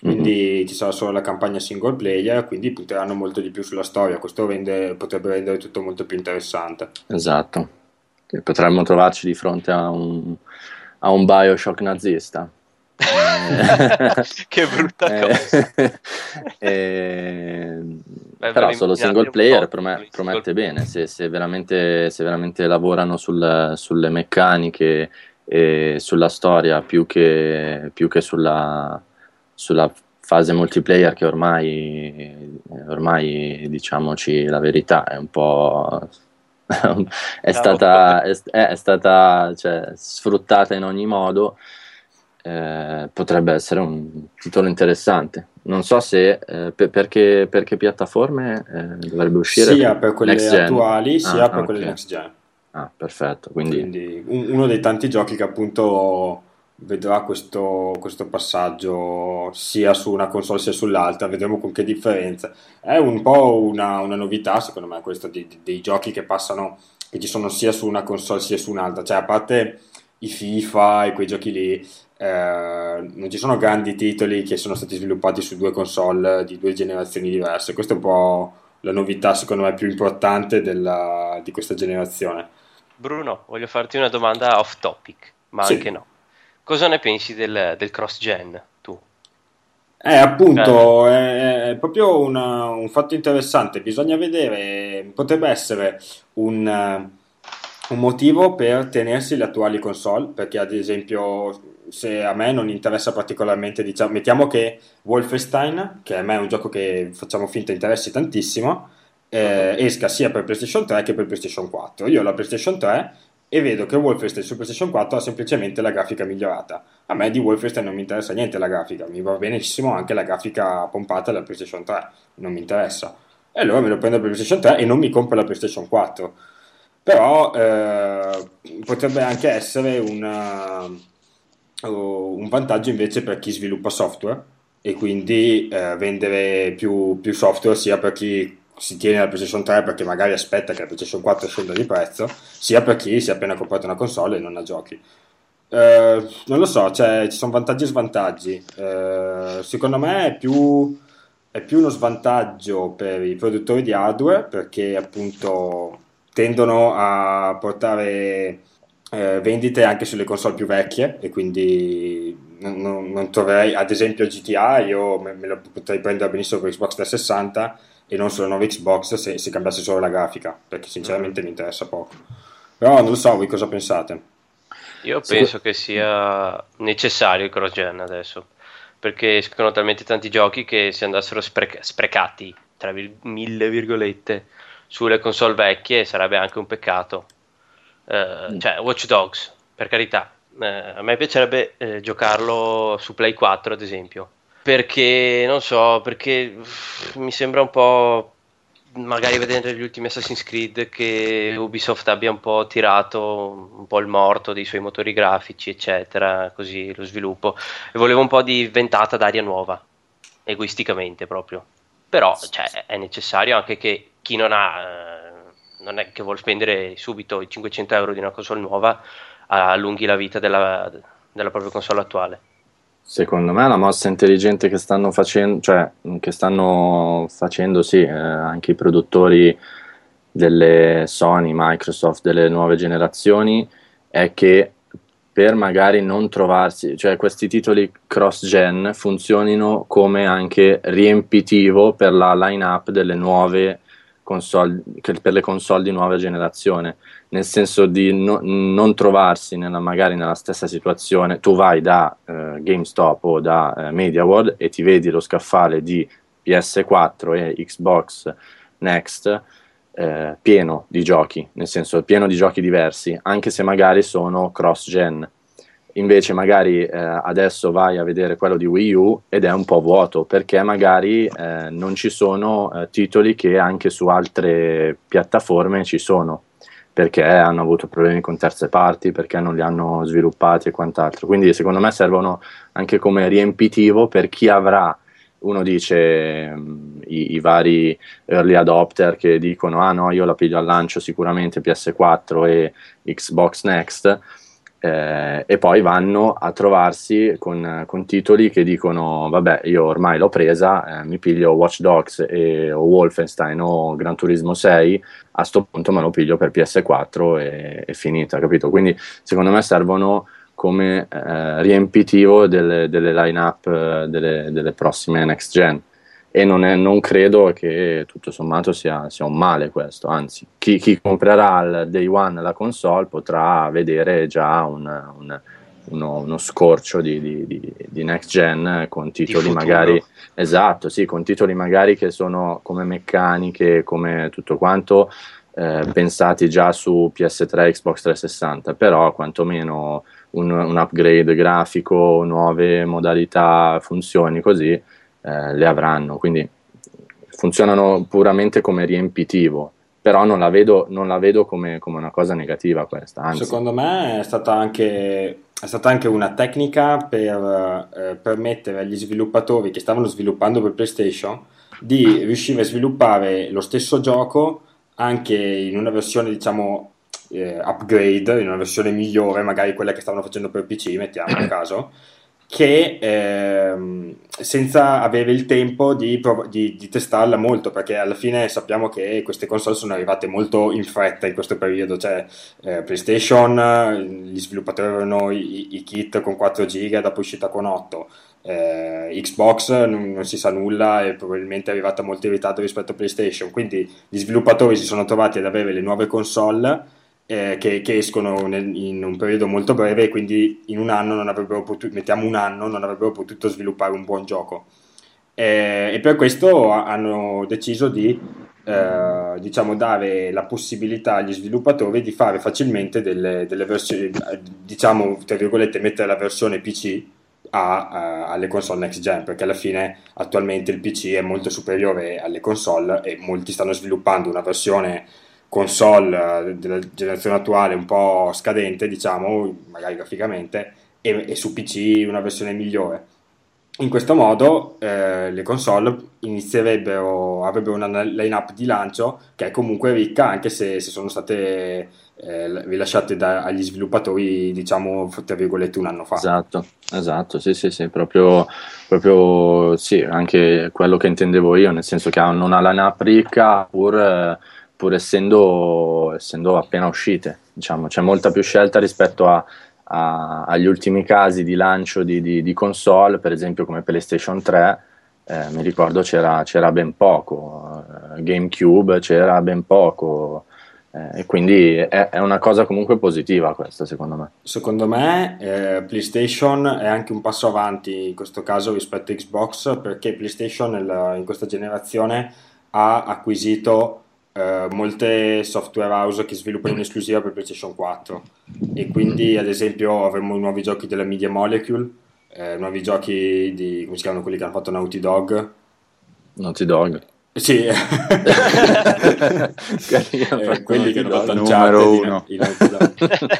Quindi mm-hmm. ci sarà solo la campagna single player, quindi punteranno molto di più sulla storia. Questo rende, potrebbe rendere tutto molto più interessante. Esatto. Potremmo trovarci di fronte a un, a un Bioshock nazista. <laughs> che brutta eh, cosa. <laughs> eh, Beh, però solo single player promette, promette bene, se, se, veramente, se, veramente, lavorano sul, sulle meccaniche e sulla storia più che, più che sulla, sulla fase multiplayer che ormai, ormai diciamoci la verità, è un po' <laughs> è, stata, è, è stata cioè, sfruttata in ogni modo, eh, potrebbe essere un titolo interessante. Non so se eh, per, perché, perché, piattaforme eh, dovrebbe uscire. Sia per quelle attuali, sia ah, per okay. quelle next gen. Ah, perfetto. Quindi... Quindi un, uno dei tanti giochi che appunto vedrà questo, questo, passaggio sia su una console sia sull'altra, vedremo con che differenza. È un po' una, una novità, secondo me, questo di, di, dei giochi che passano, che ci sono sia su una console sia su un'altra. Cioè, a parte i FIFA e quei giochi lì, eh, non ci sono grandi titoli che sono stati sviluppati su due console di due generazioni diverse. Questa è un po' la novità, secondo me, più importante della, di questa generazione. Bruno, voglio farti una domanda off topic, ma sì. anche no. Cosa ne pensi del, del cross-gen, tu? Eh, appunto, è, è proprio una, un fatto interessante. Bisogna vedere, potrebbe essere un, un motivo per tenersi le attuali console, perché ad esempio se a me non interessa particolarmente, diciamo, mettiamo che Wolfenstein, che a me è un gioco che facciamo finta interessi tantissimo, eh, esca sia per PlayStation 3 che per PlayStation 4. Io ho la PlayStation 3 e vedo che Wolfenstein su PlayStation 4 ha semplicemente la grafica migliorata. A me di Wolfenstein non mi interessa niente la grafica, mi va benissimo anche la grafica pompata della PlayStation 3, non mi interessa. E allora me lo prendo per PlayStation 3 e non mi compro la PlayStation 4. Però eh, potrebbe anche essere una, un vantaggio invece per chi sviluppa software e quindi eh, vendere più, più software sia per chi si tiene la PlayStation 3 perché magari aspetta che la PlayStation 4 scenda di prezzo, sia per chi si è appena comprato una console e non ha giochi. Eh, non lo so, cioè, ci sono vantaggi e svantaggi. Eh, secondo me è più, è più uno svantaggio per i produttori di hardware perché appunto tendono a portare eh, vendite anche sulle console più vecchie e quindi non, non, troverei, ad esempio GTA, io me, me, lo potrei prendere benissimo per Xbox 360 e non sulla nuova Xbox se, se cambiasse solo la grafica, perché sinceramente mm. mi interessa poco. Però non lo so, voi cosa pensate? Io penso che sia necessario il cross-gen adesso, perché escono talmente tanti giochi che se andassero sprec- sprecati, tra mille virgolette, sulle console vecchie sarebbe anche un peccato. Uh, mm. Cioè, Watch Dogs, per carità, uh, a me piacerebbe uh, giocarlo su Play 4, ad esempio, perché, non so, perché uff, mi sembra un po' magari vedendo gli ultimi Assassin's Creed che Ubisoft abbia un po' tirato un po' il morto dei suoi motori grafici, eccetera, così lo sviluppo. E volevo un po' di ventata d'aria nuova, egoisticamente proprio. Però cioè, è necessario anche che chi non ha, eh, non è che vuole spendere subito i 500 euro di una console nuova, allunghi la vita della, della propria console attuale. Secondo me la mossa intelligente che stanno facendo, cioè che stanno facendo, sì, eh, anche i produttori delle Sony, Microsoft, delle nuove generazioni, è che per magari non trovarsi, cioè questi titoli cross-gen funzionino come anche riempitivo per la line-up delle nuove console, per le console di nuova generazione. Nel senso di no, non trovarsi nella, magari nella stessa situazione, tu vai da eh, GameStop o da eh, MediaWorld e ti vedi lo scaffale di PS4 e Xbox Next eh, pieno di giochi, nel senso pieno di giochi diversi, anche se magari sono cross-gen. Invece magari eh, adesso vai a vedere quello di Wii U ed è un po' vuoto perché magari eh, non ci sono eh, titoli che anche su altre piattaforme ci sono perché hanno avuto problemi con terze parti, perché non li hanno sviluppati e quant'altro. Quindi secondo me servono anche come riempitivo per chi avrà, uno dice mm, i, i, vari early adopter che dicono ah no io la piglio al lancio sicuramente PS4 e Xbox Next, eh, e poi vanno a trovarsi con, con, titoli che dicono vabbè io ormai l'ho presa, eh, mi piglio Watch Dogs e, o Wolfenstein o Gran Turismo 6, a sto punto me lo piglio per PS4 e è finita, capito? Quindi secondo me servono come eh, riempitivo delle, delle line-up eh, delle, delle prossime next gen e non, è, non, credo che tutto sommato sia, sia un male questo, anzi chi, chi, comprerà al day one la console potrà vedere già un, un, uno, uno, scorcio di, di, di, di, next gen con titoli magari esatto, sì, con titoli magari che sono come meccaniche, come tutto quanto eh, pensati già su PS3 e Xbox 360, però quantomeno un, un upgrade grafico, nuove modalità, funzioni così eh, le avranno, quindi funzionano puramente come riempitivo, però non la vedo, non la vedo come, come, una cosa negativa questa. Anzi. Secondo me è stata anche, è stata anche una tecnica per eh, permettere agli sviluppatori che stavano sviluppando per PlayStation di riuscire a sviluppare lo stesso gioco anche in una versione diciamo eh, upgrade, in una versione migliore, magari quella che stavano facendo per PC, mettiamo a <coughs> caso che ehm, senza avere il tempo di, prov- di, di, testarla molto, perché alla fine sappiamo che queste console sono arrivate molto in fretta in questo periodo, cioè eh, PlayStation, gli sviluppatori avevano i, i, kit con 4 giga, dopo uscita con 8. Eh, Xbox non, non, si sa nulla e probabilmente è arrivata molto in ritardo rispetto a PlayStation, quindi gli sviluppatori si sono trovati ad avere le nuove console eh, che, che, escono nel, in un periodo molto breve e quindi in un anno non avrebbero potuto, mettiamo un anno, non avrebbero potuto sviluppare un buon gioco. Eh, e per questo hanno deciso di eh, diciamo, dare la possibilità agli sviluppatori di fare facilmente delle, delle versioni, diciamo, tra virgolette, mettere la versione PC a, a, alle console next gen perché alla fine attualmente il PC è molto superiore alle console e molti stanno sviluppando una versione console eh, della generazione attuale un po' scadente, diciamo, magari graficamente, e, e, su PC una versione migliore. in questo modo eh, le console inizierebbero, avrebbero una line-up di lancio che è comunque ricca anche se, se sono state eh, rilasciate dagli sviluppatori diciamo tra virgolette un anno fa. Esatto, esatto, sì sì sì, proprio, proprio sì, anche quello che intendevo io, nel senso che hanno una line-up ricca pur, pur essendo, essendo appena uscite, diciamo, c'è molta più scelta rispetto a a, agli ultimi casi di lancio di, di, di, console, per esempio come PlayStation 3, eh, mi ricordo c'era, c'era ben poco, eh, GameCube c'era ben poco. Eh, e quindi è, è, una cosa comunque positiva questa secondo me. Secondo me eh, PlayStation è anche un passo avanti in questo caso rispetto a Xbox perché PlayStation nel, in questa generazione ha acquisito eh, molte software house che sviluppano in esclusiva per PlayStation 4 e quindi ad esempio avremo nuovi giochi della Media Molecule, eh, nuovi giochi di, come si chiamano quelli che hanno fatto Naughty Dog? Naughty Dog. Sì, <laughs> <laughs> eh, quelli che hanno fatto numero uno. I, i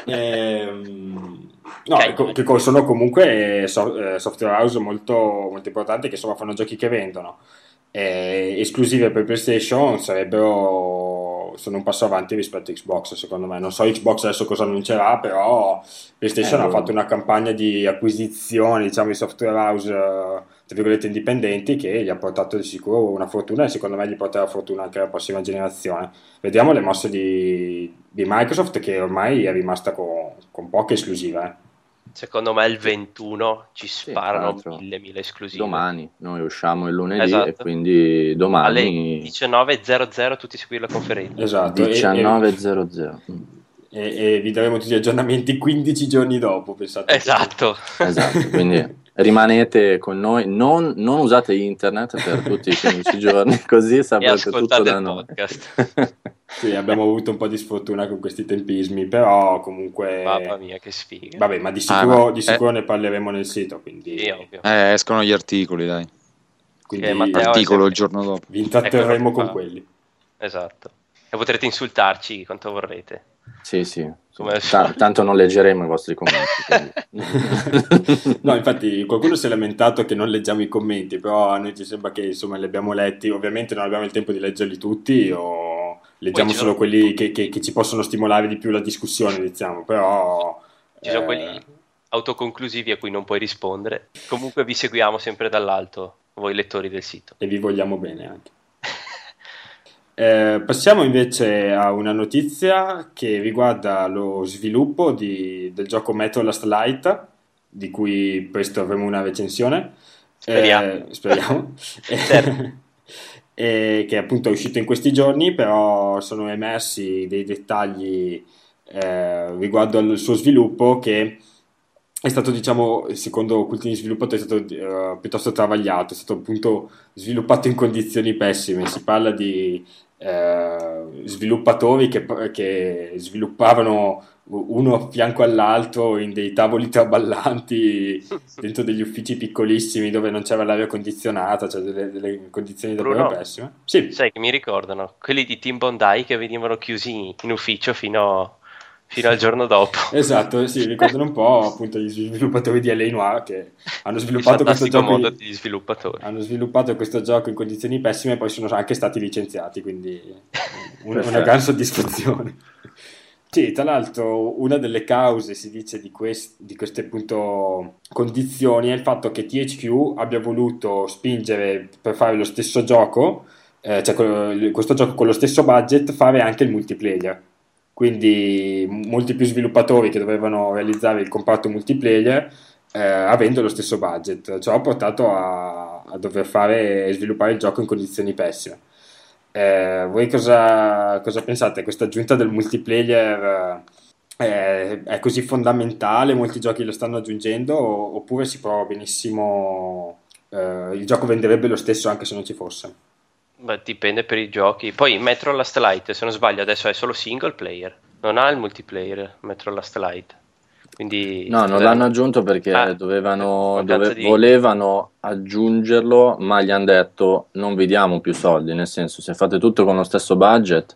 ehm, no, okay. che sono comunque eh, software house molto, molto importanti che insomma fanno giochi che vendono eh, esclusive per PlayStation sarebbero sono un passo avanti rispetto a Xbox secondo me non so Xbox adesso cosa annuncerà però PlayStation eh, ha fatto una campagna di acquisizione diciamo di software house tra virgolette indipendenti che gli ha portato di sicuro una fortuna e secondo me gli porterà fortuna anche la prossima generazione vediamo le mosse di, di Microsoft che ormai è rimasta con, con poche esclusive eh. Secondo me il 21 ci sparano sì, mille, mille esclusive. Domani, noi usciamo il lunedì esatto. e quindi domani... Alle 19.00 tutti seguire la conferenza. Esatto. 19.00. E, e, vi daremo tutti gli aggiornamenti 15 giorni dopo, pensate. Esatto. Esatto, quindi <laughs> rimanete con noi, non, non, usate internet per tutti i 15 <laughs> giorni, così saprete tutto da noi. <laughs> sì, abbiamo avuto un po' di sfortuna con questi tempismi, però comunque... Mamma mia, che sfiga. Vabbè, ma di sicuro, ah, di sicuro eh... ne parleremo nel sito, quindi... Sì, eh, escono gli articoli, dai. Quindi eh, l'articolo il giorno dopo. Vi intratterremo con quelli. Esatto. E potrete insultarci quanto vorrete. Sì, sì. T- tanto non leggeremo i vostri commenti. <laughs> no, infatti qualcuno si è lamentato che non leggiamo i commenti, però a noi ci sembra che insomma li abbiamo letti. Ovviamente non abbiamo il tempo di leggerli tutti o leggiamo solo sono... quelli che, che, che, ci possono stimolare di più la discussione, diciamo, però... Ci sono eh... quelli autoconclusivi a cui non puoi rispondere. Comunque vi seguiamo sempre dall'alto, voi lettori del sito. E vi vogliamo bene anche. Eh, passiamo invece a una notizia che riguarda lo sviluppo di, del gioco Metro Last Light, di cui presto avremo una recensione. Speriamo. Eh, speriamo. <laughs> <laughs> eh, che appunto è uscito in questi giorni, però sono emersi dei dettagli eh, riguardo al suo sviluppo che è stato, diciamo, secondo alcuni sviluppatori, è stato uh, piuttosto travagliato, è stato appunto sviluppato in condizioni pessime. Si parla di uh, sviluppatori che, che, sviluppavano uno a fianco all'altro in dei tavoli <laughs> traballanti dentro degli uffici piccolissimi dove non c'era l'aria condizionata, cioè delle, delle condizioni davvero Bruno, pessime. Sì. Sai che mi ricordano quelli di Team Bondi che venivano chiusi in ufficio fino a fino al giorno dopo. <laughs> Esatto, sì, ricordano un po' appunto gli sviluppatori di LA Noir che hanno sviluppato questo gioco. In, sviluppatori. Hanno sviluppato questo gioco in condizioni pessime e poi sono anche stati licenziati, quindi <laughs> una, una gran soddisfazione. Sì, tra l'altro una delle cause, si dice, di, quest, di queste appunto condizioni è il fatto che THQ abbia voluto spingere per fare lo stesso gioco, eh, cioè questo gioco con lo stesso budget, fare anche il multiplayer quindi molti più sviluppatori che dovevano realizzare il comparto multiplayer eh, avendo lo stesso budget. Ciò ha portato a, a, dover fare e sviluppare il gioco in condizioni pessime. Eh, voi cosa, cosa, pensate? Questa aggiunta del multiplayer eh, è così fondamentale? Molti giochi lo stanno aggiungendo oppure si prova benissimo? Eh, il gioco venderebbe lo stesso anche se non ci fosse? Beh, dipende per i giochi. Poi Metro Last Light, se non sbaglio, adesso è solo single player. Non ha il multiplayer Metro Last Light. Quindi no, non l'hanno aggiunto perché ah, dovevano, dove, di... volevano aggiungerlo, ma gli hanno detto non vi diamo più soldi, nel senso se fate tutto con lo stesso budget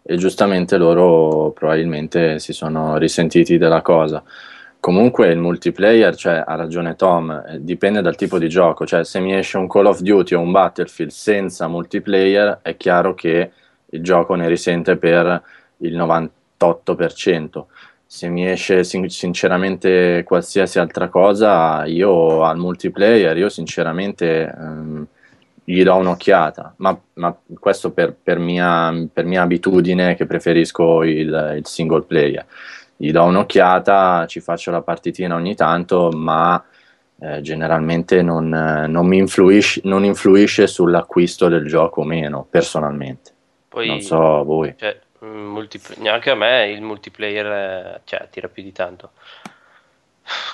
e giustamente loro probabilmente si sono risentiti della cosa. Comunque il multiplayer, cioè, ha ragione Tom, eh, dipende dal tipo di gioco, cioè se mi esce un Call of Duty o un Battlefield senza multiplayer è chiaro che il gioco ne risente per il 98%. Se mi esce sin- sinceramente qualsiasi altra cosa, io al multiplayer, io sinceramente ehm, gli do un'occhiata, ma, ma questo per, per, mia, per, mia, abitudine che preferisco il, il single player gli do un'occhiata, ci faccio la partitina ogni tanto, ma eh, generalmente non, non, mi influisce, non influisce sull'acquisto del gioco o meno, personalmente. Poi, non so voi. Cioè, multipl- neanche a me il multiplayer eh, cioè, tira più di tanto.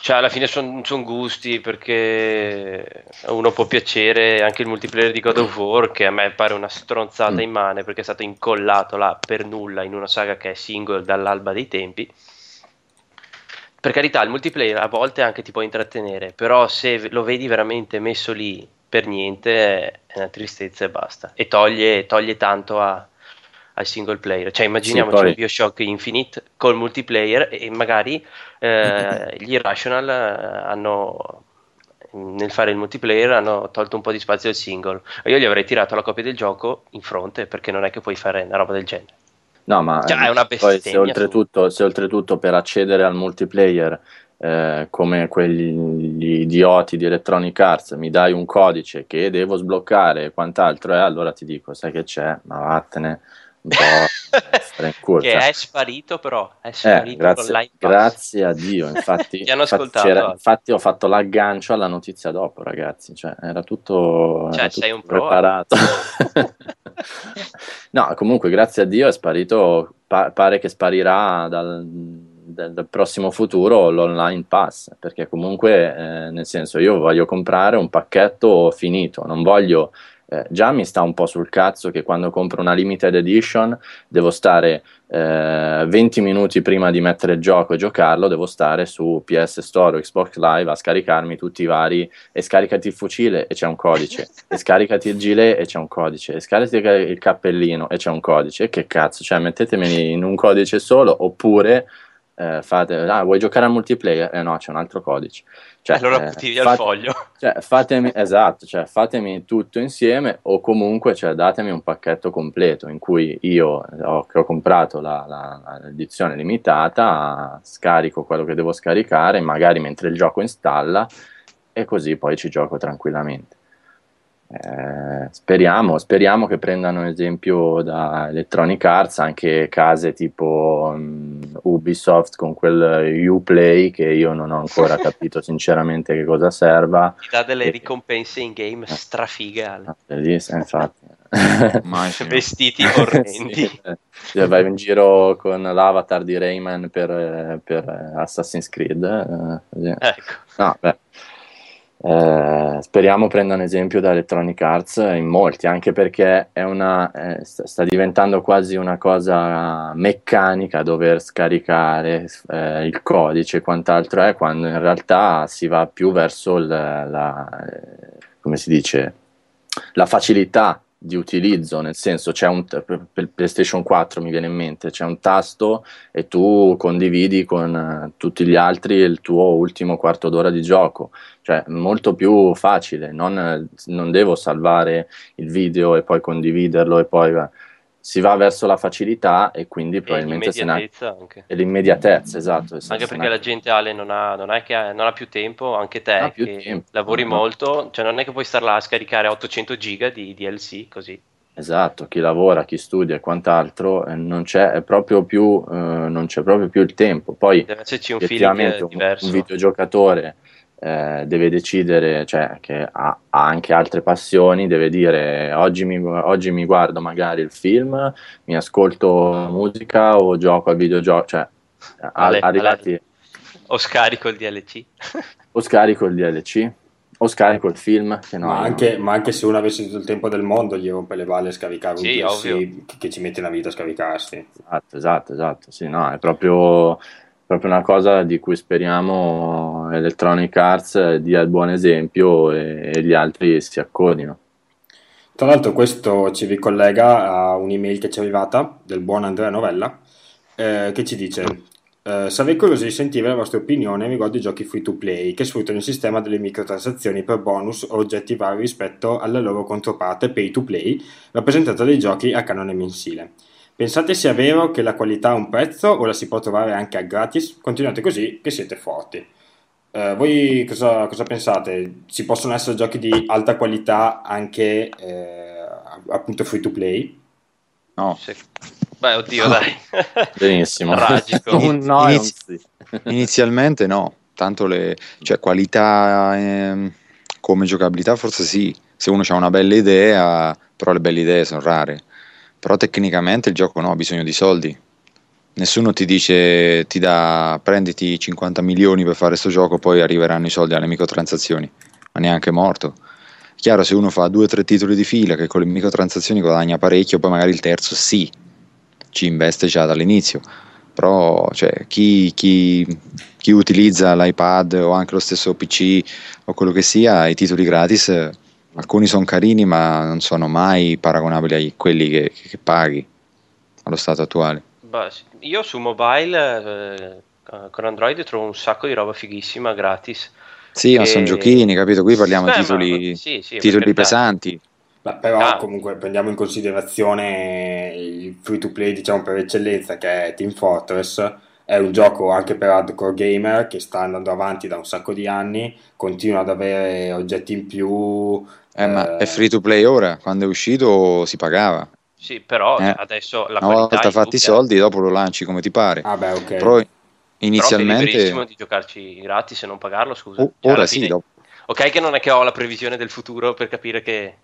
Cioè, alla fine sono son gusti perché a uno può piacere anche il multiplayer di God of War, che a me pare una stronzata mm. immane perché è stato incollato là per nulla in una saga che è single dall'alba dei tempi per carità, il multiplayer a volte anche ti può intrattenere, però se lo vedi veramente messo lì per niente è una tristezza e basta. E toglie, toglie tanto a, al single player. Cioè, immaginiamoci sì, poi... un Bioshock Infinite col multiplayer e magari eh, gli Irrational eh, hanno nel fare il multiplayer hanno tolto un po' di spazio al single. Io gli avrei tirato la copia del gioco in fronte perché non è che puoi fare una roba del genere. No, ma cioè, è una poi se oltretutto, se oltretutto per accedere al multiplayer eh, come quegli idioti di Electronic Arts mi dai un codice che devo sbloccare e quant'altro, eh, allora ti dico, sai che c'è, ma vattene un po' in <laughs> culo. che è sparito però, è eh, sparito eh, grazie, grazie, a Dio, <laughs> infatti, infatti, infatti, ho fatto l'aggancio alla notizia dopo ragazzi, cioè era tutto, cioè, era tutto preparato. <laughs> no, comunque grazie a Dio è sparito, pa- pare che sparirà dal, dal, prossimo futuro l'online pass, perché comunque eh, nel senso io voglio comprare un pacchetto finito, non voglio eh, già mi sta un po' sul cazzo che quando compro una limited edition devo stare eh, 20 minuti prima di mettere il gioco e giocarlo, devo stare su PS Store o Xbox Live a scaricarmi tutti i vari e scaricati il fucile e c'è un codice, e scaricati il gilet e c'è un codice, e scaricati il cappellino e c'è un codice. E che cazzo, cioè mettetemeli in un codice solo oppure eh, fate, ah, vuoi giocare al multiplayer? Eh no, c'è un altro codice. Cioè, allora eh, via fate, il foglio. Cioè, fatemi, esatto, cioè, fatemi tutto insieme o comunque cioè, datemi un pacchetto completo in cui io ho, che ho comprato la, la, l'edizione limitata, scarico quello che devo scaricare, magari mentre il gioco installa e così poi ci gioco tranquillamente. Eh, speriamo, speriamo che prendano esempio da Electronic Arts anche case tipo um, Ubisoft con quel Uplay che io non ho ancora <laughs> capito sinceramente che cosa serva. Ti dà delle ricompense in game eh. strafighe. Ah, bellissimo, infatti. <laughs> Vestiti orrendi. <laughs> sì, vai in giro con l'avatar di Rayman per, per Assassin's Creed. Eh, ecco. No, beh. Eh, speriamo prendano esempio da Electronic Arts in molti, anche perché una, eh, sta, diventando quasi una cosa meccanica dover scaricare eh, il codice e quant'altro è, quando in realtà si va più verso il, la, eh, come si dice, la facilità di utilizzo, nel senso c'è un per PlayStation 4 mi viene in mente, c'è un tasto e tu condividi con uh, tutti gli altri il tuo ultimo quarto d'ora di gioco, cioè molto più facile, non, non devo salvare il video e poi condividerlo e poi si va verso la facilità e quindi e probabilmente se ne anche. E l'immediatezza, esatto. Anche perché la gente Ale non ha, non, ha ha, non ha, più tempo, anche te che tempo. lavori no, molto, cioè non è che puoi star là a scaricare 800 giga di DLC così. Esatto, chi lavora, chi studia e quant'altro, eh, non, c'è proprio più, eh, non c'è proprio più il tempo. Poi, Deve esserci un feeling diverso. Un videogiocatore eh, deve decidere, cioè che ha, ha, anche altre passioni, deve dire oggi mi, oggi mi, guardo magari il film, mi ascolto musica o gioco al videogioco, cioè ale, arrivati... Ale. O scarico il DLC. <laughs> o scarico il DLC. O scarico il film. No, ma, anche, ma, anche, se uno avesse tutto il tempo del mondo, gli rompe le balle a scaricare un sì, DLC che, che, ci mette una vita a scaricarsi. Esatto, esatto, esatto. Sì, no, è proprio proprio una cosa di cui speriamo Electronic Arts dia il buon esempio e, e gli altri si accodino. Tra l'altro questo ci ricollega a un'email che ci è arrivata del buon Andrea Novella eh, che ci dice Uh, sarei curioso di sentire la vostra opinione riguardo i giochi free to play che sfruttano il sistema delle microtransazioni per bonus o oggetti vari rispetto alla loro controparte pay to play rappresentata dai giochi a canone mensile. Pensate sia vero che la qualità ha un prezzo o la si può trovare anche a gratis? Continuate così che siete forti. Uh, voi cosa, cosa, pensate? Ci possono essere giochi di alta qualità anche eh, appunto free to play? No. Sì. Beh, oddio, dai. <laughs> Benissimo. Tragico. no, Inizi- inizialmente no, tanto le cioè, qualità ehm, come giocabilità forse sì, se uno ha una bella idea, però le belle idee sono rare. Però tecnicamente il gioco no, ha bisogno di soldi. Nessuno ti dice ti dà prenditi 50 milioni per fare questo gioco, poi arriveranno i soldi alle microtransazioni, ma neanche morto. Chiaro, se uno fa due o tre titoli di fila che con le microtransazioni guadagna parecchio, poi magari il terzo sì, ci investe già dall'inizio. Però cioè, chi, chi, chi, utilizza l'iPad o anche lo stesso PC o quello che sia, i titoli gratis, alcuni sono carini ma non sono mai paragonabili a quelli che, che paghi allo stato attuale. Beh, io su mobile eh, con Android trovo un sacco di roba fighissima gratis. Sì, che... ma sono giochini, capito? Qui parliamo di titoli, sì, sì, titoli pesanti. Beh, però ah. comunque prendiamo in considerazione il free to play diciamo per eccellenza che è Team Fortress è un gioco anche per hardcore gamer che sta andando avanti da un sacco di anni continua ad avere oggetti in più eh, eh... ma è free to play ora? Quando è uscito si pagava. Sì però eh. adesso la una volta fatti i soldi dopo lo lanci come ti pare. Ah beh, okay. però inizialmente però sei di giocarci gratis e non pagarlo scusa. O- cioè, ora sì dopo. Ok che non è che ho la previsione del futuro per capire che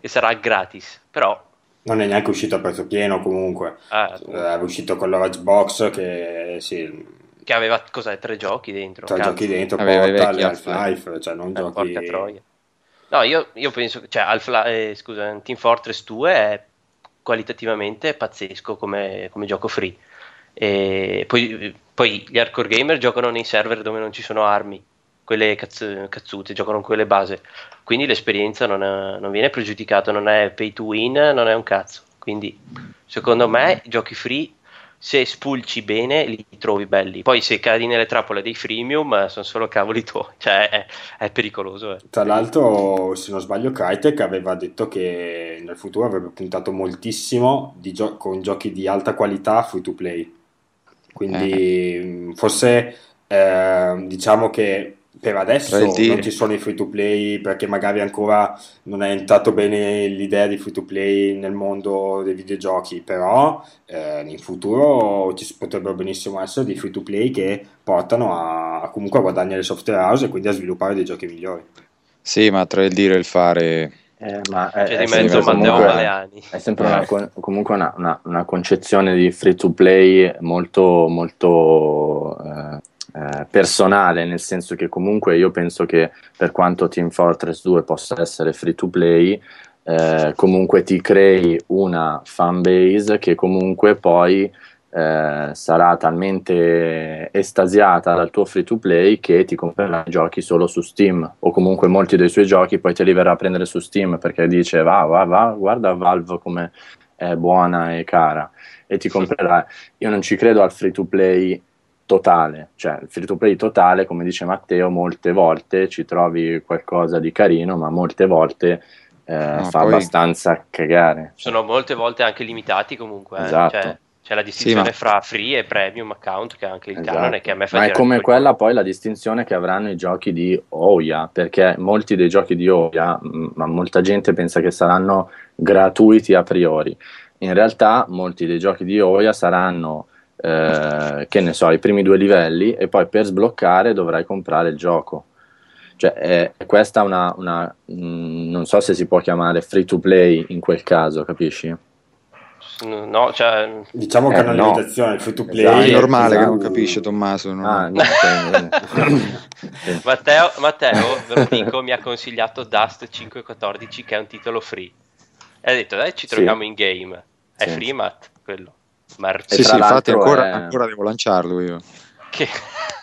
che sarà gratis, però... Non è neanche uscito a prezzo pieno comunque, ah, è uscito con l'Orange Box che sì... Che aveva cos'è, tre giochi dentro. Tre giochi dentro, Portal, Half-Life, cioè non eh, giochi... Porca troia. No, io, io penso che cioè, Half eh, scusa, Team Fortress 2 è qualitativamente pazzesco come, come gioco free. E poi, poi, gli hardcore gamer giocano nei server dove non ci sono armi, quelle cazz- cazzute, giocano con quelle base quindi l'esperienza non, è, non, viene pregiudicata, non è pay to win, non è un cazzo. Quindi secondo me giochi free, se spulci bene li trovi belli. Poi se cadi nelle trappole dei freemium sono solo cavoli tuoi, <laughs> cioè è, è pericoloso. Eh. Tra l'altro, se non sbaglio, Crytek aveva detto che nel futuro avrebbe puntato moltissimo gio- con giochi di alta qualità free to play. Quindi eh. forse eh, diciamo che per adesso non ci sono i free to play perché magari ancora non è entrato bene l'idea di free to play nel mondo dei videogiochi, però eh, in futuro ci potrebbero benissimo essere dei free to play che portano a, a comunque a guadagnare le software house e quindi a sviluppare dei giochi migliori. Sì, ma tra il dire e il fare eh, ma è, è, sempre, comunque, è sempre una, eh. comunque una, una, una, concezione di free to play molto, molto eh, eh, personale, nel senso che comunque io penso che per quanto Team Fortress 2 possa essere free to play, eh, comunque ti crei una fan base che comunque poi eh, sarà talmente estasiata dal tuo free to play che ti comprerà i giochi solo su Steam o comunque molti dei suoi giochi poi te li verrà a prendere su Steam perché dice va, va, va, guarda Valve come è buona e cara e ti comprerà. Io non ci credo al free to play totale, cioè il free to play totale, come dice Matteo, molte volte ci trovi qualcosa di carino, ma molte volte eh, no, fa abbastanza cagare. Sono molte volte anche limitati comunque. Eh. Esatto. Cioè, c'è la distinzione sì, ma... fra free e premium account, che è anche il esatto. canone che a me fa Ma è come quella poi la distinzione che avranno i giochi di Oya, perché molti dei giochi di Oya, ma molta gente pensa che saranno gratuiti a priori. In realtà molti dei giochi di Oya saranno eh, che ne so, i primi due livelli e poi per sbloccare dovrai comprare il gioco. Cioè, è, è questa una, una mh, mm, non so se si può chiamare free to play in quel caso, capisci? No, cioè... Diciamo che eh, no. il free to play esatto, è normale esatto. che non capisce Tommaso. No? Ah, no, <laughs> Matteo, Matteo, ve lo dico, mi ha consigliato Dust 514 che è un titolo free. E ha detto, dai, ci troviamo sì. in game. È sì. free, Matt, quello. Mar- sì, sì, infatti ancora, è... ancora, devo lanciarlo io. Che...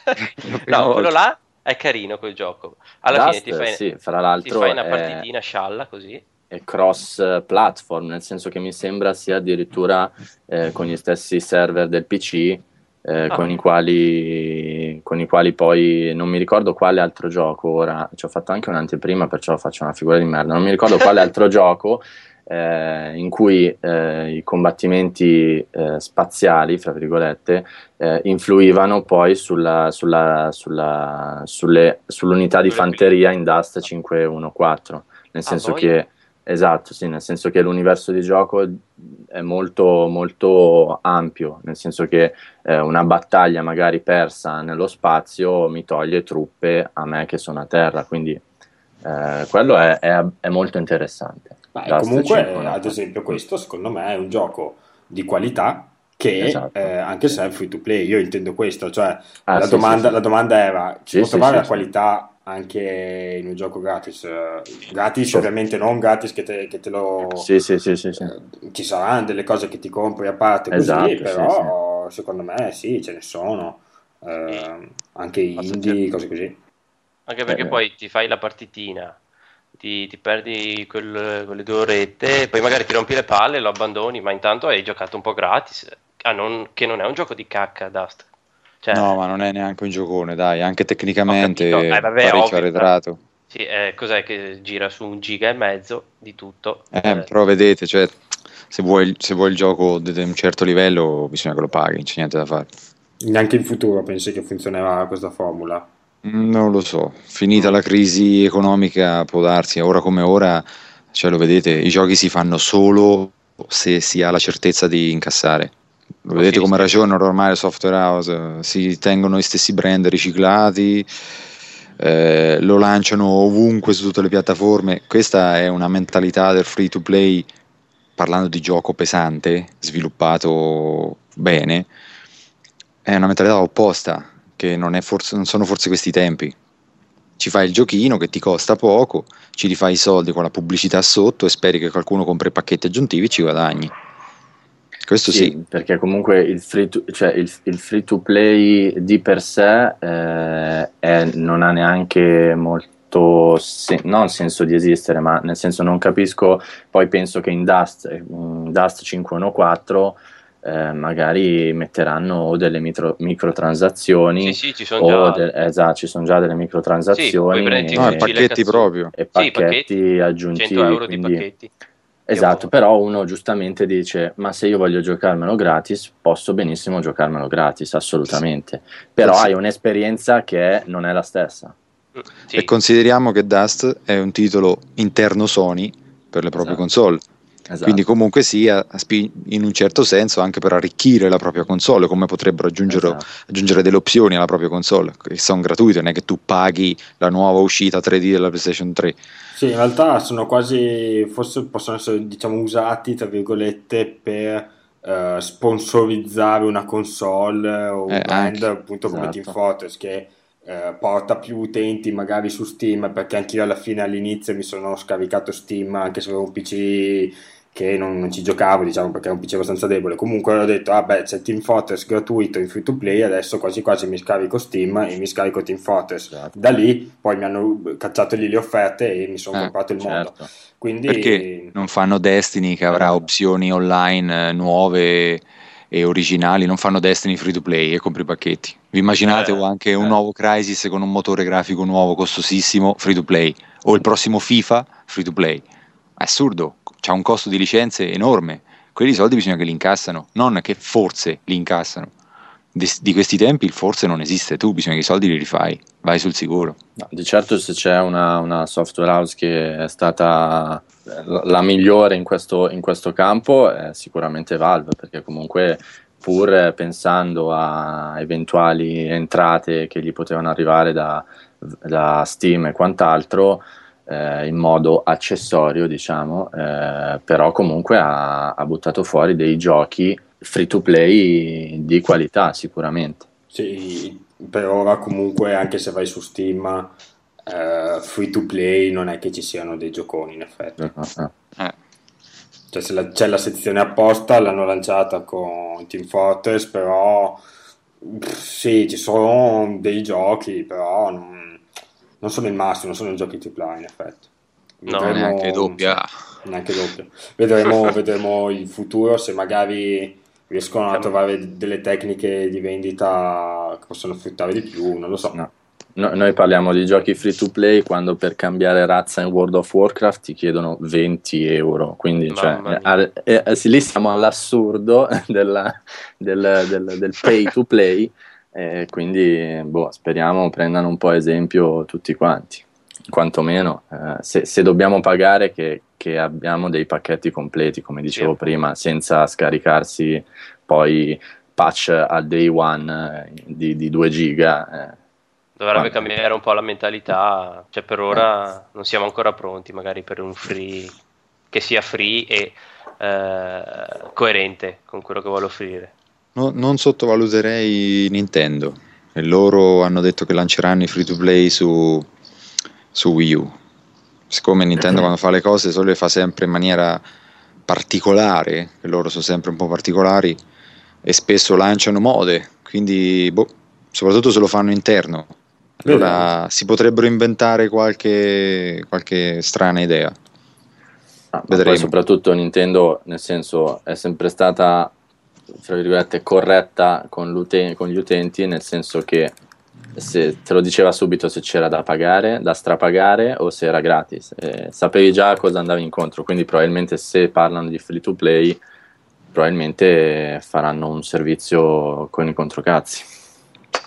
<laughs> no, quello là è carino quel gioco. Alla Dust, fine ti fai, sì, fra l'altro ti fai una partitina scialla così. È cross platform, nel senso che mi sembra sia addirittura eh, con gli stessi server del PC. Eh, ah. con, i quali, con, i quali, poi non mi ricordo quale altro gioco ora, ci ho fatto anche un'anteprima perciò faccio una figura di merda, non mi ricordo quale <laughs> altro gioco eh, in cui eh, i combattimenti eh, spaziali, fra virgolette, eh, influivano poi sulla, sulla, sulla, sulle, sull'unità di fanteria in Dust 514, nel ah, senso che Esatto, sì, nel senso che l'universo di gioco è molto, molto ampio, nel senso che eh, una battaglia magari persa nello spazio mi toglie truppe a me che sono a terra, quindi eh, quello è, è, è, molto interessante. Ma comunque, ad esempio, questo secondo me è un gioco di qualità che esatto. eh, anche se è free to play, io intendo questo, cioè ah, la, sì, domanda, sì, la, domanda, era, ci sì, può trovare la qualità anche in un gioco gratis. Gratis, sì. ovviamente non gratis che te, che te lo. Sì, sì, sì, sì, sì. Eh, ci saranno delle cose che ti compri a parte, esatto, così, però secondo me sì, ce ne sono. Eh, anche indie, cose così. Anche perché eh. poi ti fai la partitina, ti, ti perdi quel, quelle due orette, poi magari ti rompi le palle, lo abbandoni, ma intanto hai giocato un po' gratis. Ah, non, che non è un gioco di cacca, Dust. Cioè, no, ma non è neanche un giocone, dai, anche tecnicamente eh, parecchio arretrato. Sì, eh, cos'è che gira su un giga e mezzo di tutto? Eh, eh. però vedete, cioè, se, vuoi, se vuoi il gioco di un certo livello bisogna che lo paghi, non c'è niente da fare. Neanche in futuro pensi che funzionerà questa formula? Mm, non lo so, finita la crisi economica può darsi, ora come ora, cioè lo vedete, i giochi si fanno solo se si ha la certezza di incassare. Lo vedete come ragionano ormai le software house, si tengono gli stessi brand riciclati, eh, lo lanciano ovunque su tutte le piattaforme. Questa è una mentalità del free to play, parlando di gioco pesante, sviluppato bene, è una mentalità opposta, che non, forse, non sono forse questi tempi. Ci fai il giochino che ti costa poco, ci rifai i soldi con la pubblicità sotto e speri che qualcuno compri pacchetti aggiuntivi e ci guadagni. Questo sì, sì. perché comunque il free to, cioè il, il free to play di per sé eh, è, non ha neanche molto, sen- non senso di esistere, ma nel senso non capisco, poi penso che in Dust, in Dust 514 eh, magari metteranno delle micro, microtransazioni. Sì, sì, ci sono già. De- esatto, ci sono già delle microtransazioni. Sì, no, pacchetti proprio. E pacchetti, sì, pacchetti aggiuntivi. 100 euro quindi... di pacchetti. Esatto, però uno giustamente dice: Ma se io voglio giocarmelo gratis, posso benissimo giocarmelo gratis, assolutamente. Però sì. hai un'esperienza che non è la stessa. Mm, sì. E consideriamo che Dust è un titolo interno Sony per le proprie esatto. console. Esatto. Quindi comunque sia in un certo senso anche per arricchire la propria console, come potrebbero aggiungere, esatto. aggiungere delle opzioni alla propria console, che sono gratuite, non è che tu paghi la nuova uscita 3D della PlayStation 3. Sì, in realtà sono quasi, forse possono essere diciamo usati, tra virgolette, per uh, sponsorizzare una console o un eh, brand anche, appunto esatto. come Team Fortress che uh, porta più utenti magari su Steam perché anche io alla fine all'inizio mi sono scaricato Steam anche se avevo un PC che non, non, ci giocavo, diciamo, perché è un PC abbastanza debole. Comunque ho detto, ah beh, c'è Team Fortress gratuito in free to play, adesso quasi quasi mi scarico Steam e mi scarico Team Fortress. Certo. Da lì poi mi hanno cacciato lì le offerte e mi sono eh, comprato il certo. mondo. Quindi... Perché non fanno Destiny che avrà opzioni online eh, nuove e originali, non fanno Destiny free to play e compri i pacchetti. Vi immaginate eh, anche un eh. nuovo Crisis con un motore grafico nuovo, costosissimo, free to play, o il prossimo FIFA free to play? Assurdo, c'ha un costo di licenze enorme. Quelli soldi bisogna che li incassano, non che forse li incassano. Di, di questi tempi il forse non esiste, tu bisogna che i soldi li rifai, vai sul sicuro. Di certo se c'è una, una, software house che è stata la migliore in questo, in questo campo è sicuramente Valve, perché comunque pur pensando a eventuali entrate che gli potevano arrivare da, da Steam e quant'altro, eh, in modo accessorio, diciamo, eh, però comunque ha, ha, buttato fuori dei giochi free to play di qualità sicuramente. Sì, per ora comunque anche se vai su Steam eh, free to play non è che ci siano dei gioconi in effetti. Uh-huh. Cioè, la, c'è la sezione apposta, l'hanno lanciata con Team Fortress, però pff, sì, ci sono dei giochi, però non, non sono il massimo, non sono i giochi AAA in effetti. No, vedremo, neanche doppia. Neanche doppia. Vedremo, <laughs> vedremo il futuro se magari riescono a trovare delle tecniche di vendita che possono fruttare di più, non lo so. No. No, noi parliamo di giochi free to play quando per cambiare razza in World of Warcraft ti chiedono 20 euro, quindi cioè, eh, eh, lì siamo all'assurdo <laughs> della, del, del, del, pay to play, eh, quindi boh, speriamo prendano un po' esempio tutti quanti, quantomeno eh, se, se, dobbiamo pagare che, che, abbiamo dei pacchetti completi, come dicevo sì. prima, senza scaricarsi poi patch al day one eh, di, di 2 giga eh, Dovrebbe cambiare un po' la mentalità, cioè per ora non siamo ancora pronti magari per un free che sia free e eh, coerente con quello che vuole offrire. No, non sottovaluterei Nintendo. E loro hanno detto che lanceranno i free to play su, su Wii U. Siccome Nintendo quando fa le cose solo le fa sempre in maniera particolare, che loro sono sempre un po' particolari e spesso lanciano mode, quindi boh, soprattutto se lo fanno interno. Allora si potrebbero inventare qualche, qualche strana idea. Ah, poi soprattutto Nintendo, nel senso, è sempre stata, tra virgolette, corretta con, con, gli utenti, nel senso che se te lo diceva subito se c'era da pagare, da strapagare o se era gratis. Eh, sapevi già cosa andavi incontro, quindi probabilmente se parlano di free to play, probabilmente faranno un servizio con i controcazzi.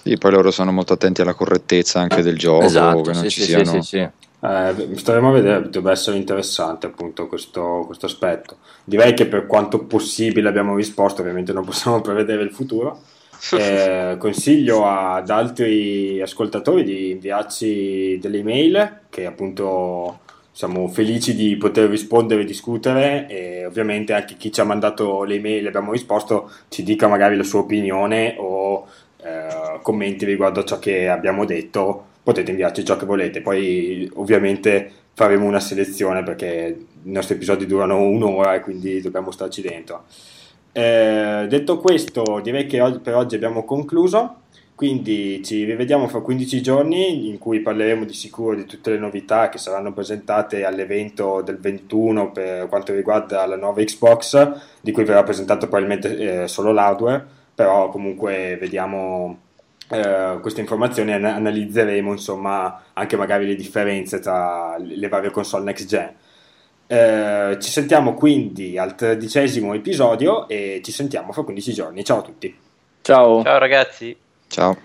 Sì, poi loro sono molto attenti alla correttezza anche del gioco, esatto, che non sì, ci sì, siano... Sì, sì, eh, staremo a vedere, dovrebbe essere interessante appunto questo, questo, aspetto. Direi che per quanto possibile abbiamo risposto, ovviamente non possiamo <laughs> prevedere il futuro. <laughs> Eh, consiglio ad altri ascoltatori di inviarci delle email che appunto siamo felici di poter rispondere e discutere e ovviamente anche chi ci ha mandato le email e abbiamo risposto ci dica magari la sua opinione o eh, commenti riguardo a ciò che abbiamo detto, potete inviarci ciò che volete. Poi ovviamente faremo una selezione perché i nostri episodi durano un'ora e quindi dobbiamo starci dentro. Eh, detto questo, direi che per oggi abbiamo concluso. Quindi ci rivediamo fra 15 giorni in cui parleremo di sicuro di tutte le novità che saranno presentate all'evento del 21 per quanto riguarda la nuova Xbox, di cui verrà presentato probabilmente eh, solo l'hardware però comunque vediamo eh, queste informazioni an- analizzeremo insomma anche magari le differenze tra le varie console next gen. Eh, ci sentiamo quindi al tredicesimo episodio e ci sentiamo fra 15 giorni. Ciao a tutti. Ciao. Ciao ragazzi. Ciao.